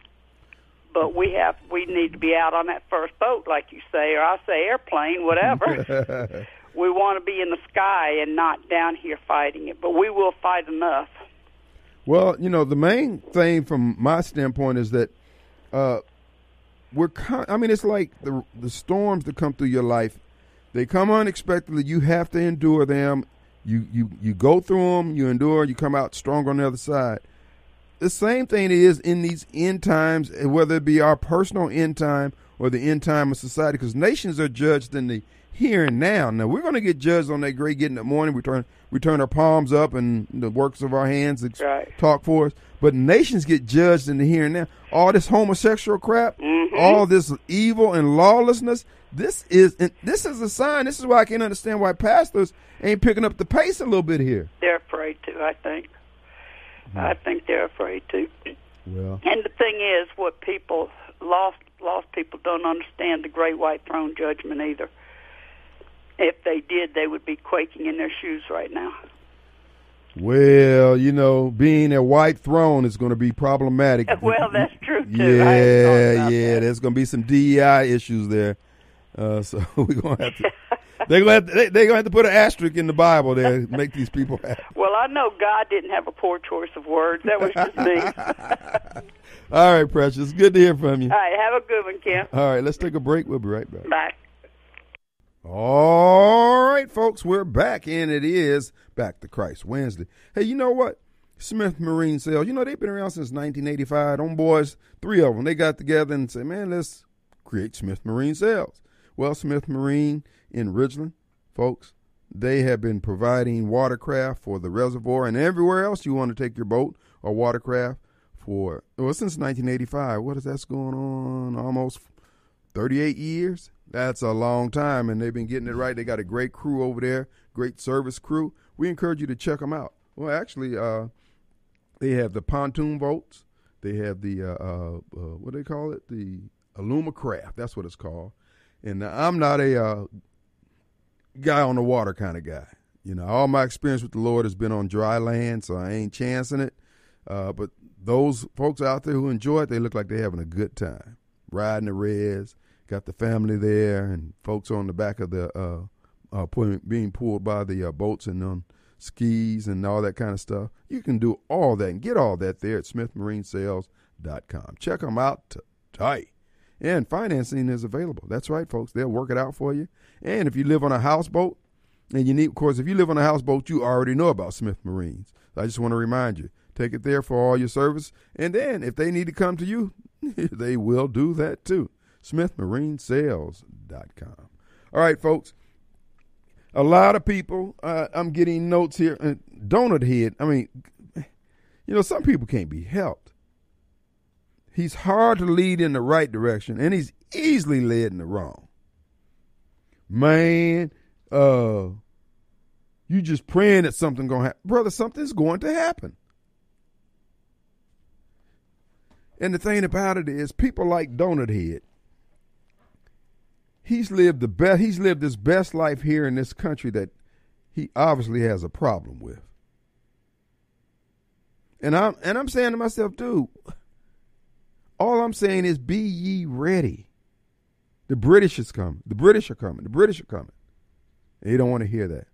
But we have we need to be out on that first boat, like you say, or I say airplane, whatever. we want to be in the sky and not down here fighting it. But we will fight enough. Well, you know, the main thing from my standpoint is that uh, we're. Con- I mean, it's like the the storms that come through your life. They come unexpectedly. You have to endure them. You you you go through them. You endure. You come out stronger on the other side. the same thing is in these end times, whether it be our personal end time or the end time of society, because nations are judged in the here and now. Now we're going to get judged on that great getting the morning. We turn we turn our palms up and the works of our hands Right. talk for us. But nations get judged in the here and now. All this homosexual crap, Mm-hmm. all this evil and lawlessness. This is and this is a sign. This is why I can't understand why pastors ain't picking up the pace a little bit here. They're afraid to. I think. I think they're afraid to. Well, And the thing is, what people lost lost people don't understand the great white throne judgment either. If they did, they would be quaking in their shoes right now. well, you know, being a white throne is going to be problematic. Well, that's true too. I hadn't thought Yeah, yeah, that. there's going to be some DEI issues there. Uh, so we're going to have to. They're going to have to, they, they're going to have to put an asterisk in the Bible there to make these people happy. Well, I know God didn't have a poor choice of words. That was just me. All right, Precious. Good to hear from you. All right, have a good one, Kim. All right, let's take a break. We'll be right back. Bye. All right, folks, we're back, and it is Back to Christ Wednesday. Hey, you know what? Smith Marine Sales, you know, they've been around since 1985. Them boys, three of them, they got together and said, man, let's create Smith Marine Sales. Well, Smith Marine in Ridgeland, folks, they have been providing watercraft for the reservoir and everywhere else you want to take your boat or watercraft for, well, since 1985. What is that's going on? Almost 38 years. That's a long time, and they've been getting it right. They got a great crew over there, great service crew. We encourage you to check them out. Well, actually, uh, they have the pontoon boats. They have the uh, uh, uh, what do they call it? The Alumacraft. That's what it's called. And I'm not a uh, guy on the water kind of guy. You know, all my experience with the Lord has been on dry land, so I ain't chancing it. Uh, but those folks out there who enjoy it, they look like they're having a good time riding the res. Got the family there, and folks on the back of the uh, uh, pulling, being pulled by the uh, boats and on skis and all that kind of stuff. You can do all that and get all that there at SmithMarineSales.com. Check them out today. And financing is available. That's right, folks. They'll work it out for you. And if you live on a houseboat, and you need, of course, if you live on a houseboat, you already know about Smith Marines. I just want to remind you, take it there for all your service. And then if they need to come to you, they will do that too. SmithMarineSales.com. All right, folks. A lot of people, uh, I'm getting notes here. Uh, donut head. I mean, you know, some people can't be helped. He's hard to lead in the right direction, and he's easily led in the wrong. Man, uh, you just praying that something gonna happen, brother. Something's going to happen. And the thing about it is, people like Donut Head. He's lived the best. He's lived his best life here in this country that he obviously has a problem with. And I'm and I'm saying to myself, dude. All I'm saying is, be ye ready. The British is coming. The British are coming. The British are coming. They don't want to hear that.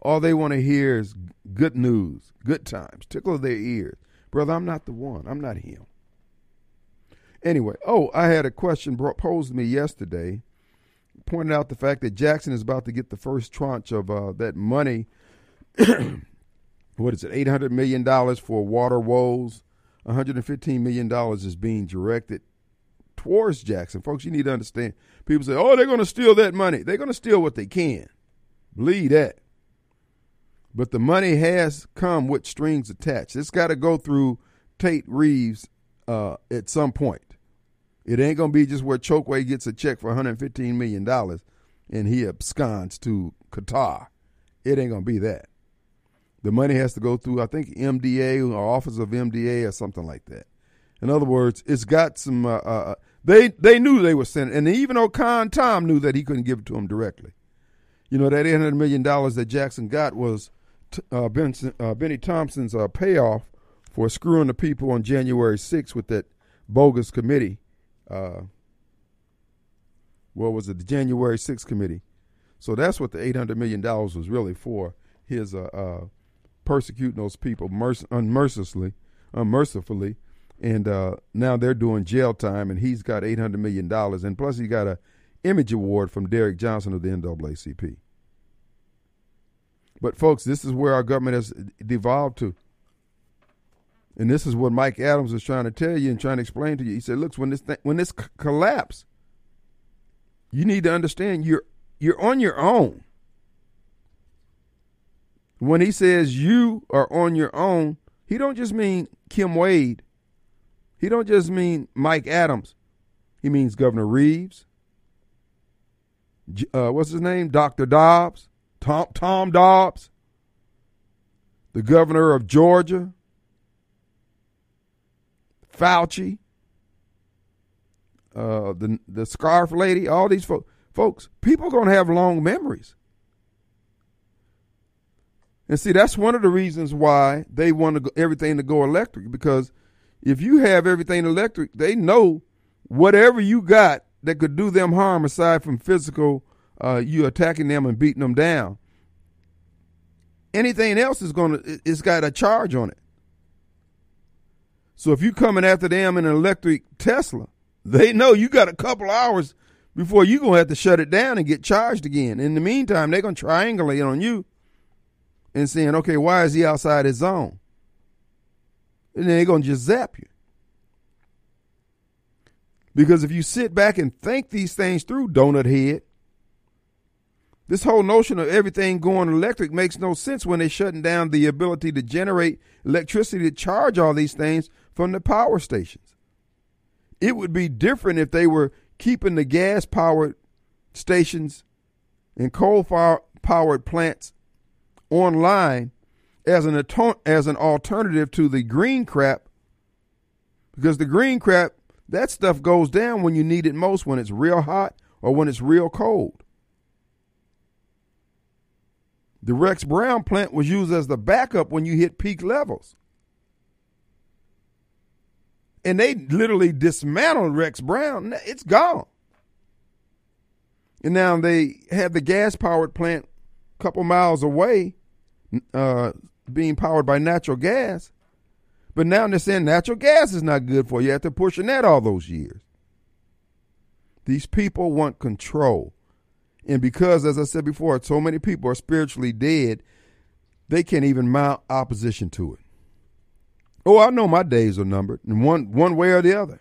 All they want to hear is good news, good times, tickle their ears. Brother, I'm not the one. I'm not him. Anyway, oh, I had a question brought, posed to me yesterday, pointed out the fact that Jackson is about to get the first tranche of uh, that money. what is it? Eight hundred million dollars for water woes. One hundred and fifteen million dollars is being directed towards Jackson, folks. You need to understand. People say, "Oh, they're going to steal that money." They're going to steal what they can. Believe that. But the money has come with strings attached. It's got to go through Tate Reeves uh, at some point. It ain't gonna be just where Chokwe gets a check for 115 million dollars and he absconds to Qatar. It ain't gonna be that. The money has to go through, I think, MDA or Office of MDA or something like that. In other words, it's got some. Uh, uh, they they knew they were sending, and even though Con Tom knew that he couldn't give it to him directly. You know that 800 million dollars that Jackson got was uh, Benson, uh, Bennie Thompson's uh, payoff for screwing the people on January 6th with that bogus committee. Uh, what was it? The January 6th committee. So that's what the $800 million was really for. His uh, uh, persecuting those people merc- unmercifully, unmercifully. And uh, now they're doing jail time, and he's got $800 million. And plus, he got a image award from Derek Johnson of the NAACP. But folks, this is where our government has devolved to. And this is what Mike Adams is trying to tell you and trying to explain to you. He said, "Look, when this th- when this c- collapse, you need to understand you're you're on your own. When he says you are on your own, he don't just mean Kim Wade. He don't just mean Mike Adams. He means Governor Reeves. Uh, what's his name? Dr. Dobbs, Tom Tom Dobbs, the governor of Georgia, Fauci, uh, the the scarf lady, all these folks. Folks, people are going to have long memories. And see, that's one of the reasons why they want to go, everything to go electric because if you have everything electric, they know whatever you got that could do them harm aside from physical, uh, you attacking them and beating them down. Anything else is to, it's got a charge on it. So if you're coming after them in an electric Tesla, they know you got a couple hours before you're going to have to shut it down and get charged again. In the meantime, they're going to triangulate on you and saying, okay, why is he outside his zone? And then they're going to just zap you. Because if you sit back and think these things through, donut head, this whole notion of everything going electric makes no sense when they're shutting down the ability to generate electricity to charge all these things from the power stations. It would be different if they were keeping the gas powered stations and coal powered plants online as an as an alternative to the green crap because the green crap that stuff goes down when you need it most when it's real hot or when it's real cold. The Rex Brown plant was used as the backup when you hit peak levels. And they literally dismantled Rex Brown. It's gone. And now they have the gas powered plant a couple miles away uh, being powered by natural gas. But now they're saying natural gas is not good for you after pushing that all those years. These people want control. And because, as I said before, so many people are spiritually dead, they can't even mount opposition to it. Oh, I know my days are numbered, in one one way or the other.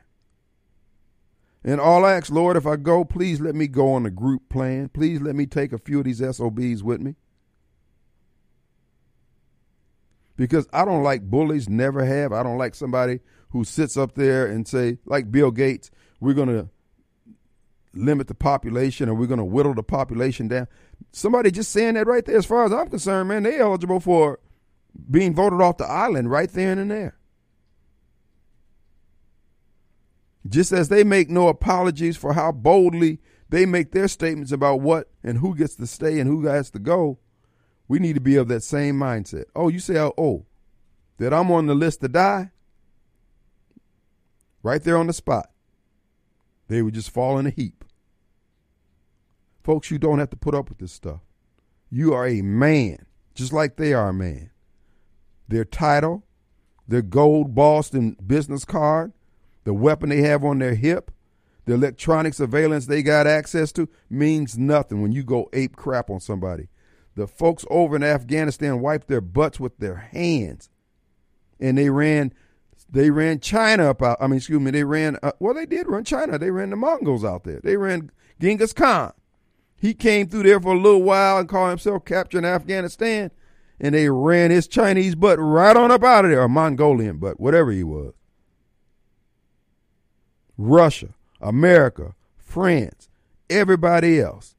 And all I ask, Lord, if I go, please let me go on a group plan. Please let me take a few of these SOBs with me. Because I don't like bullies, never have. I don't like somebody who sits up there and say, like Bill Gates, we're going to limit the population or we're going to whittle the population down. Somebody just saying that right there, as far as I'm concerned, man, they eligible for being voted off the island right there and there. Just as they make no apologies for how boldly they make their statements about what and who gets to stay and who has to go, we need to be of that same mindset. Oh, you say, oh, oh, that I'm on the list to die? Right there on the spot. They would just fall in a heap. Folks, you don't have to put up with this stuff. You are a man, just like they are a man. Their title, their gold Boston business card, the weapon they have on their hip, the electronic surveillance they got access to means nothing when you go ape crap on somebody. The folks over in Afghanistan wiped their butts with their hands, and they ran, they ran China up out. I mean, excuse me, they ran. Uh, well, they did run China. They ran the Mongols out there. They ran Genghis Khan. He came through there for a little while and called himself capturing Afghanistan, and they ran his Chinese butt right on up out of there, or Mongolian butt, whatever he was. Russia, America, France, everybody else.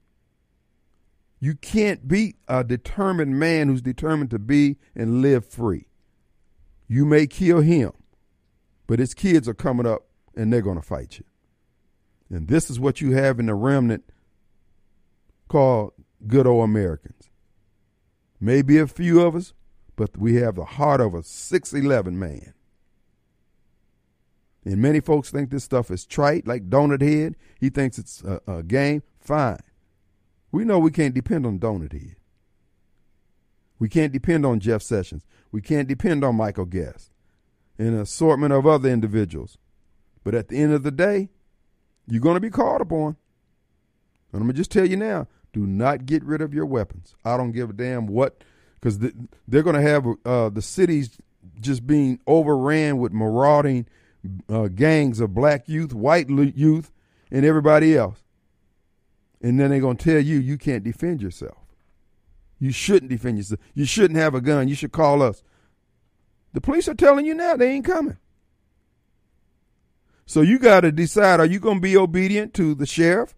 You can't beat a determined man who's determined to be and live free. You may kill him, but his kids are coming up and they're going to fight you. And this is what you have in the remnant called good old Americans. Maybe a few of us, but we have the heart of a 6'11 man. And many folks think this stuff is trite, like Donut Head. He thinks it's a, a game. Fine. We know we can't depend on Donut Head. We can't depend on Jeff Sessions. We can't depend on Michael Guest and an assortment of other individuals. But at the end of the day, you're going to be called upon. And I'm going to just tell you now do not get rid of your weapons. I don't give a damn what, because they're going to have uh, the cities just being overran with marauding uh, gangs of black youth, white youth, and everybody else. And then they're going to tell you you can't defend yourself. You shouldn't defend yourself. You shouldn't have a gun. You should call us. The police are telling you now they ain't coming. So you got to decide are you going to be obedient to the sheriff,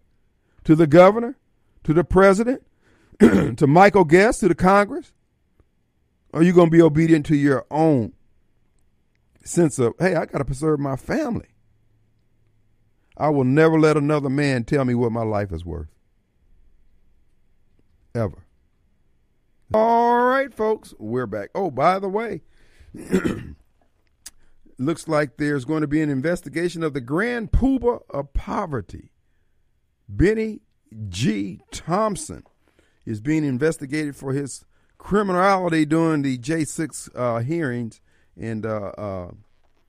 to the governor, to the president, to Michael Guest, to the Congress? Or are you going to be obedient to your own sense of, hey, I got to preserve my family? I will never let another man tell me what my life is worth. Ever. All right, folks, we're back. Oh, by the way, looks like there's going to be an investigation of the grand poobah of poverty. Bennie G. Thompson is being investigated for his criminality during the J6 uh, hearings. And uh, uh,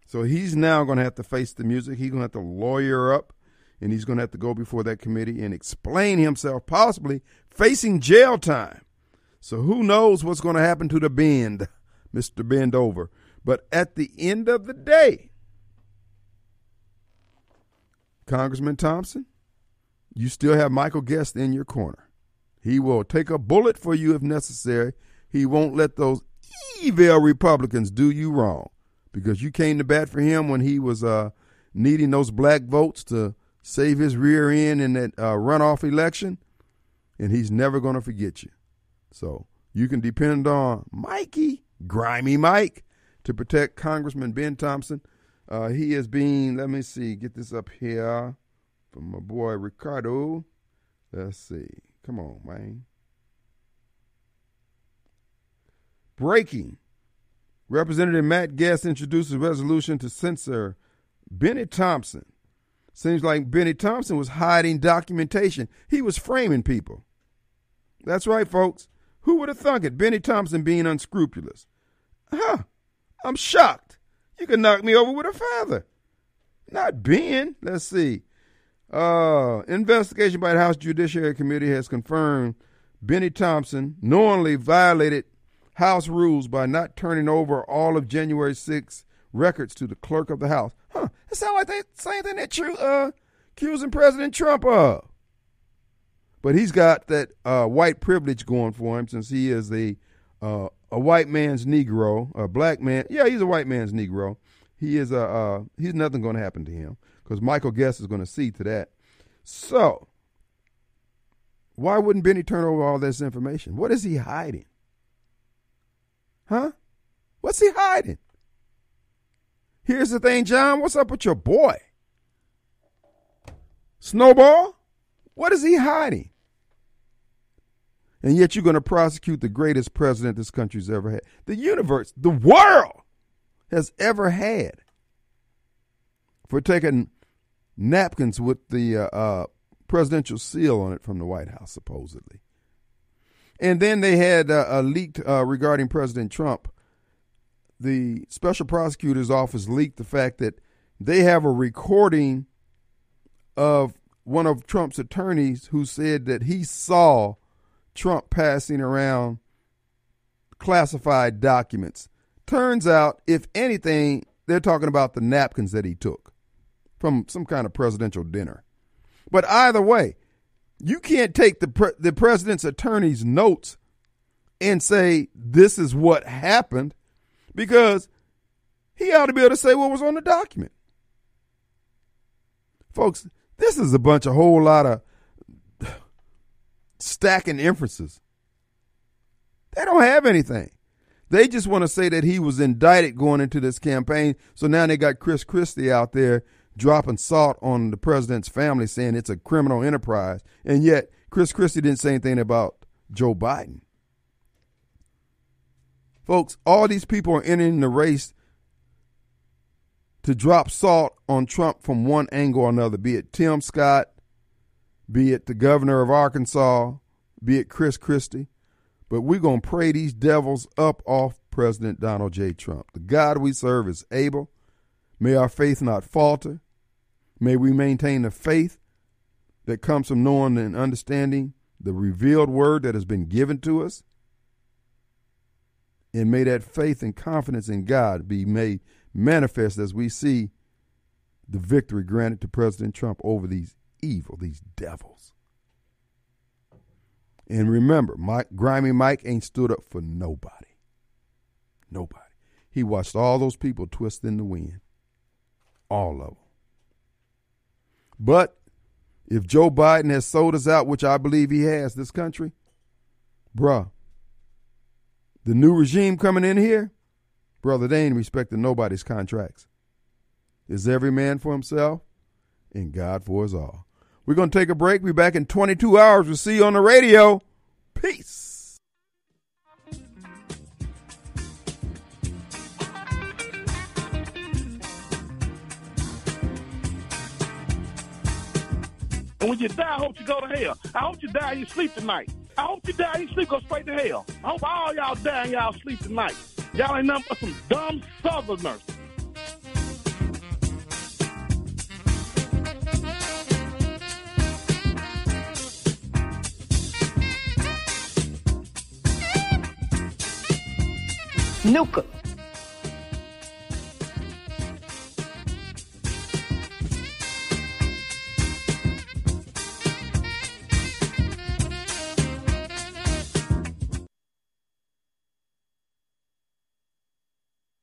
so he's now going to have to face the music. He's going to have to lawyer up and he's going to have to go before that committee and explain himself, possibly facing jail time. So who knows what's going to happen to the bend, Mr. Bendover. But at the end of the day, Congressman Thompson, you still have Michael Guest in your corner. He will take a bullet for you if necessary. He won't let those evil Republicans do you wrong because you came to bat for him when he was uh, needing those black votes to save his rear end in that uh, runoff election, and he's never going to forget you. So you can depend on Mikey, Grimy Mike, to protect Congressman Ben Thompson. Uh, he is being, let me see, get this up here from my boy Ricardo. Let's see. Come on, man. Breaking. Representative Matt Guest introduces a resolution to censor Bennie Thompson. Seems like Bennie Thompson was hiding documentation. He was framing people. That's right, folks. Who would have thunk it? Bennie Thompson being unscrupulous. Huh. I'm shocked. You can knock me over with a feather. Not Ben. Let's see. Uh, investigation by the House Judiciary Committee has confirmed Bennie Thompson knowingly violated House rules by not turning over all of January 6 records to the clerk of the House. Huh, it sounds like the same thing that you uh, accusing President Trump of. But he's got that uh, white privilege going for him since he is a uh, a white man's Negro, a black man. Yeah, he's a white man's Negro. He is a uh, he's nothing going to happen to him because Michael Guest is going to see to that. So, why wouldn't Bennie turn over all this information? What is he hiding? Huh? What's he hiding? Here's the thing, John. What's up with your boy? Snowball? What is he hiding? And yet you're going to prosecute the greatest president this country's ever had. The universe, the world has ever had for taking napkins with the uh, uh, presidential seal on it from the White House, supposedly. And then they had uh, a leaked uh, regarding President Trump. The special prosecutor's office leaked the fact that they have a recording of one of Trump's attorneys who said that he saw Trump passing around classified documents. Turns out, if anything, they're talking about the napkins that he took from some kind of presidential dinner. But either way, you can't take the pre- the president's attorney's notes and say this is what happened because he ought to be able to say what was on the document. Folks, this is a bunch of whole lot of stacking inferences. They don't have anything. They just want to say that he was indicted going into this campaign. So now they got Chris Christie out there dropping salt on the president's family, saying it's a criminal enterprise. And yet, Chris Christie didn't say anything about Joe Biden. Folks, all these people are entering the race to drop salt on Trump from one angle or another, be it Tim Scott, be it the governor of Arkansas, be it Chris Christie. But we're going to pray these devils up off President Donald J. Trump. The God we serve is able. May our faith not falter. May we maintain the faith that comes from knowing and understanding the revealed word that has been given to us. And may that faith and confidence in God be made manifest as we see the victory granted to President Trump over these evil, these devils. And remember, Mike, Grimy Mike ain't stood up for nobody. Nobody. He watched all those people twist in the wind. All of them. But if Joe Biden has sold us out, which I believe he has, this country, bruh, the new regime coming in here, brother, they ain't respecting nobody's contracts. Is every man for himself and God for us all. We're going to take a break. Be back in 22 hours. We'll see you on the radio. Peace. And when you die, I hope you go to hell. I hope you die and you sleep tonight. I hope you die and you sleep, go straight to hell. I hope all y'all die and y'all sleep tonight. Y'all ain't nothing but some dumb southerners. Nuka.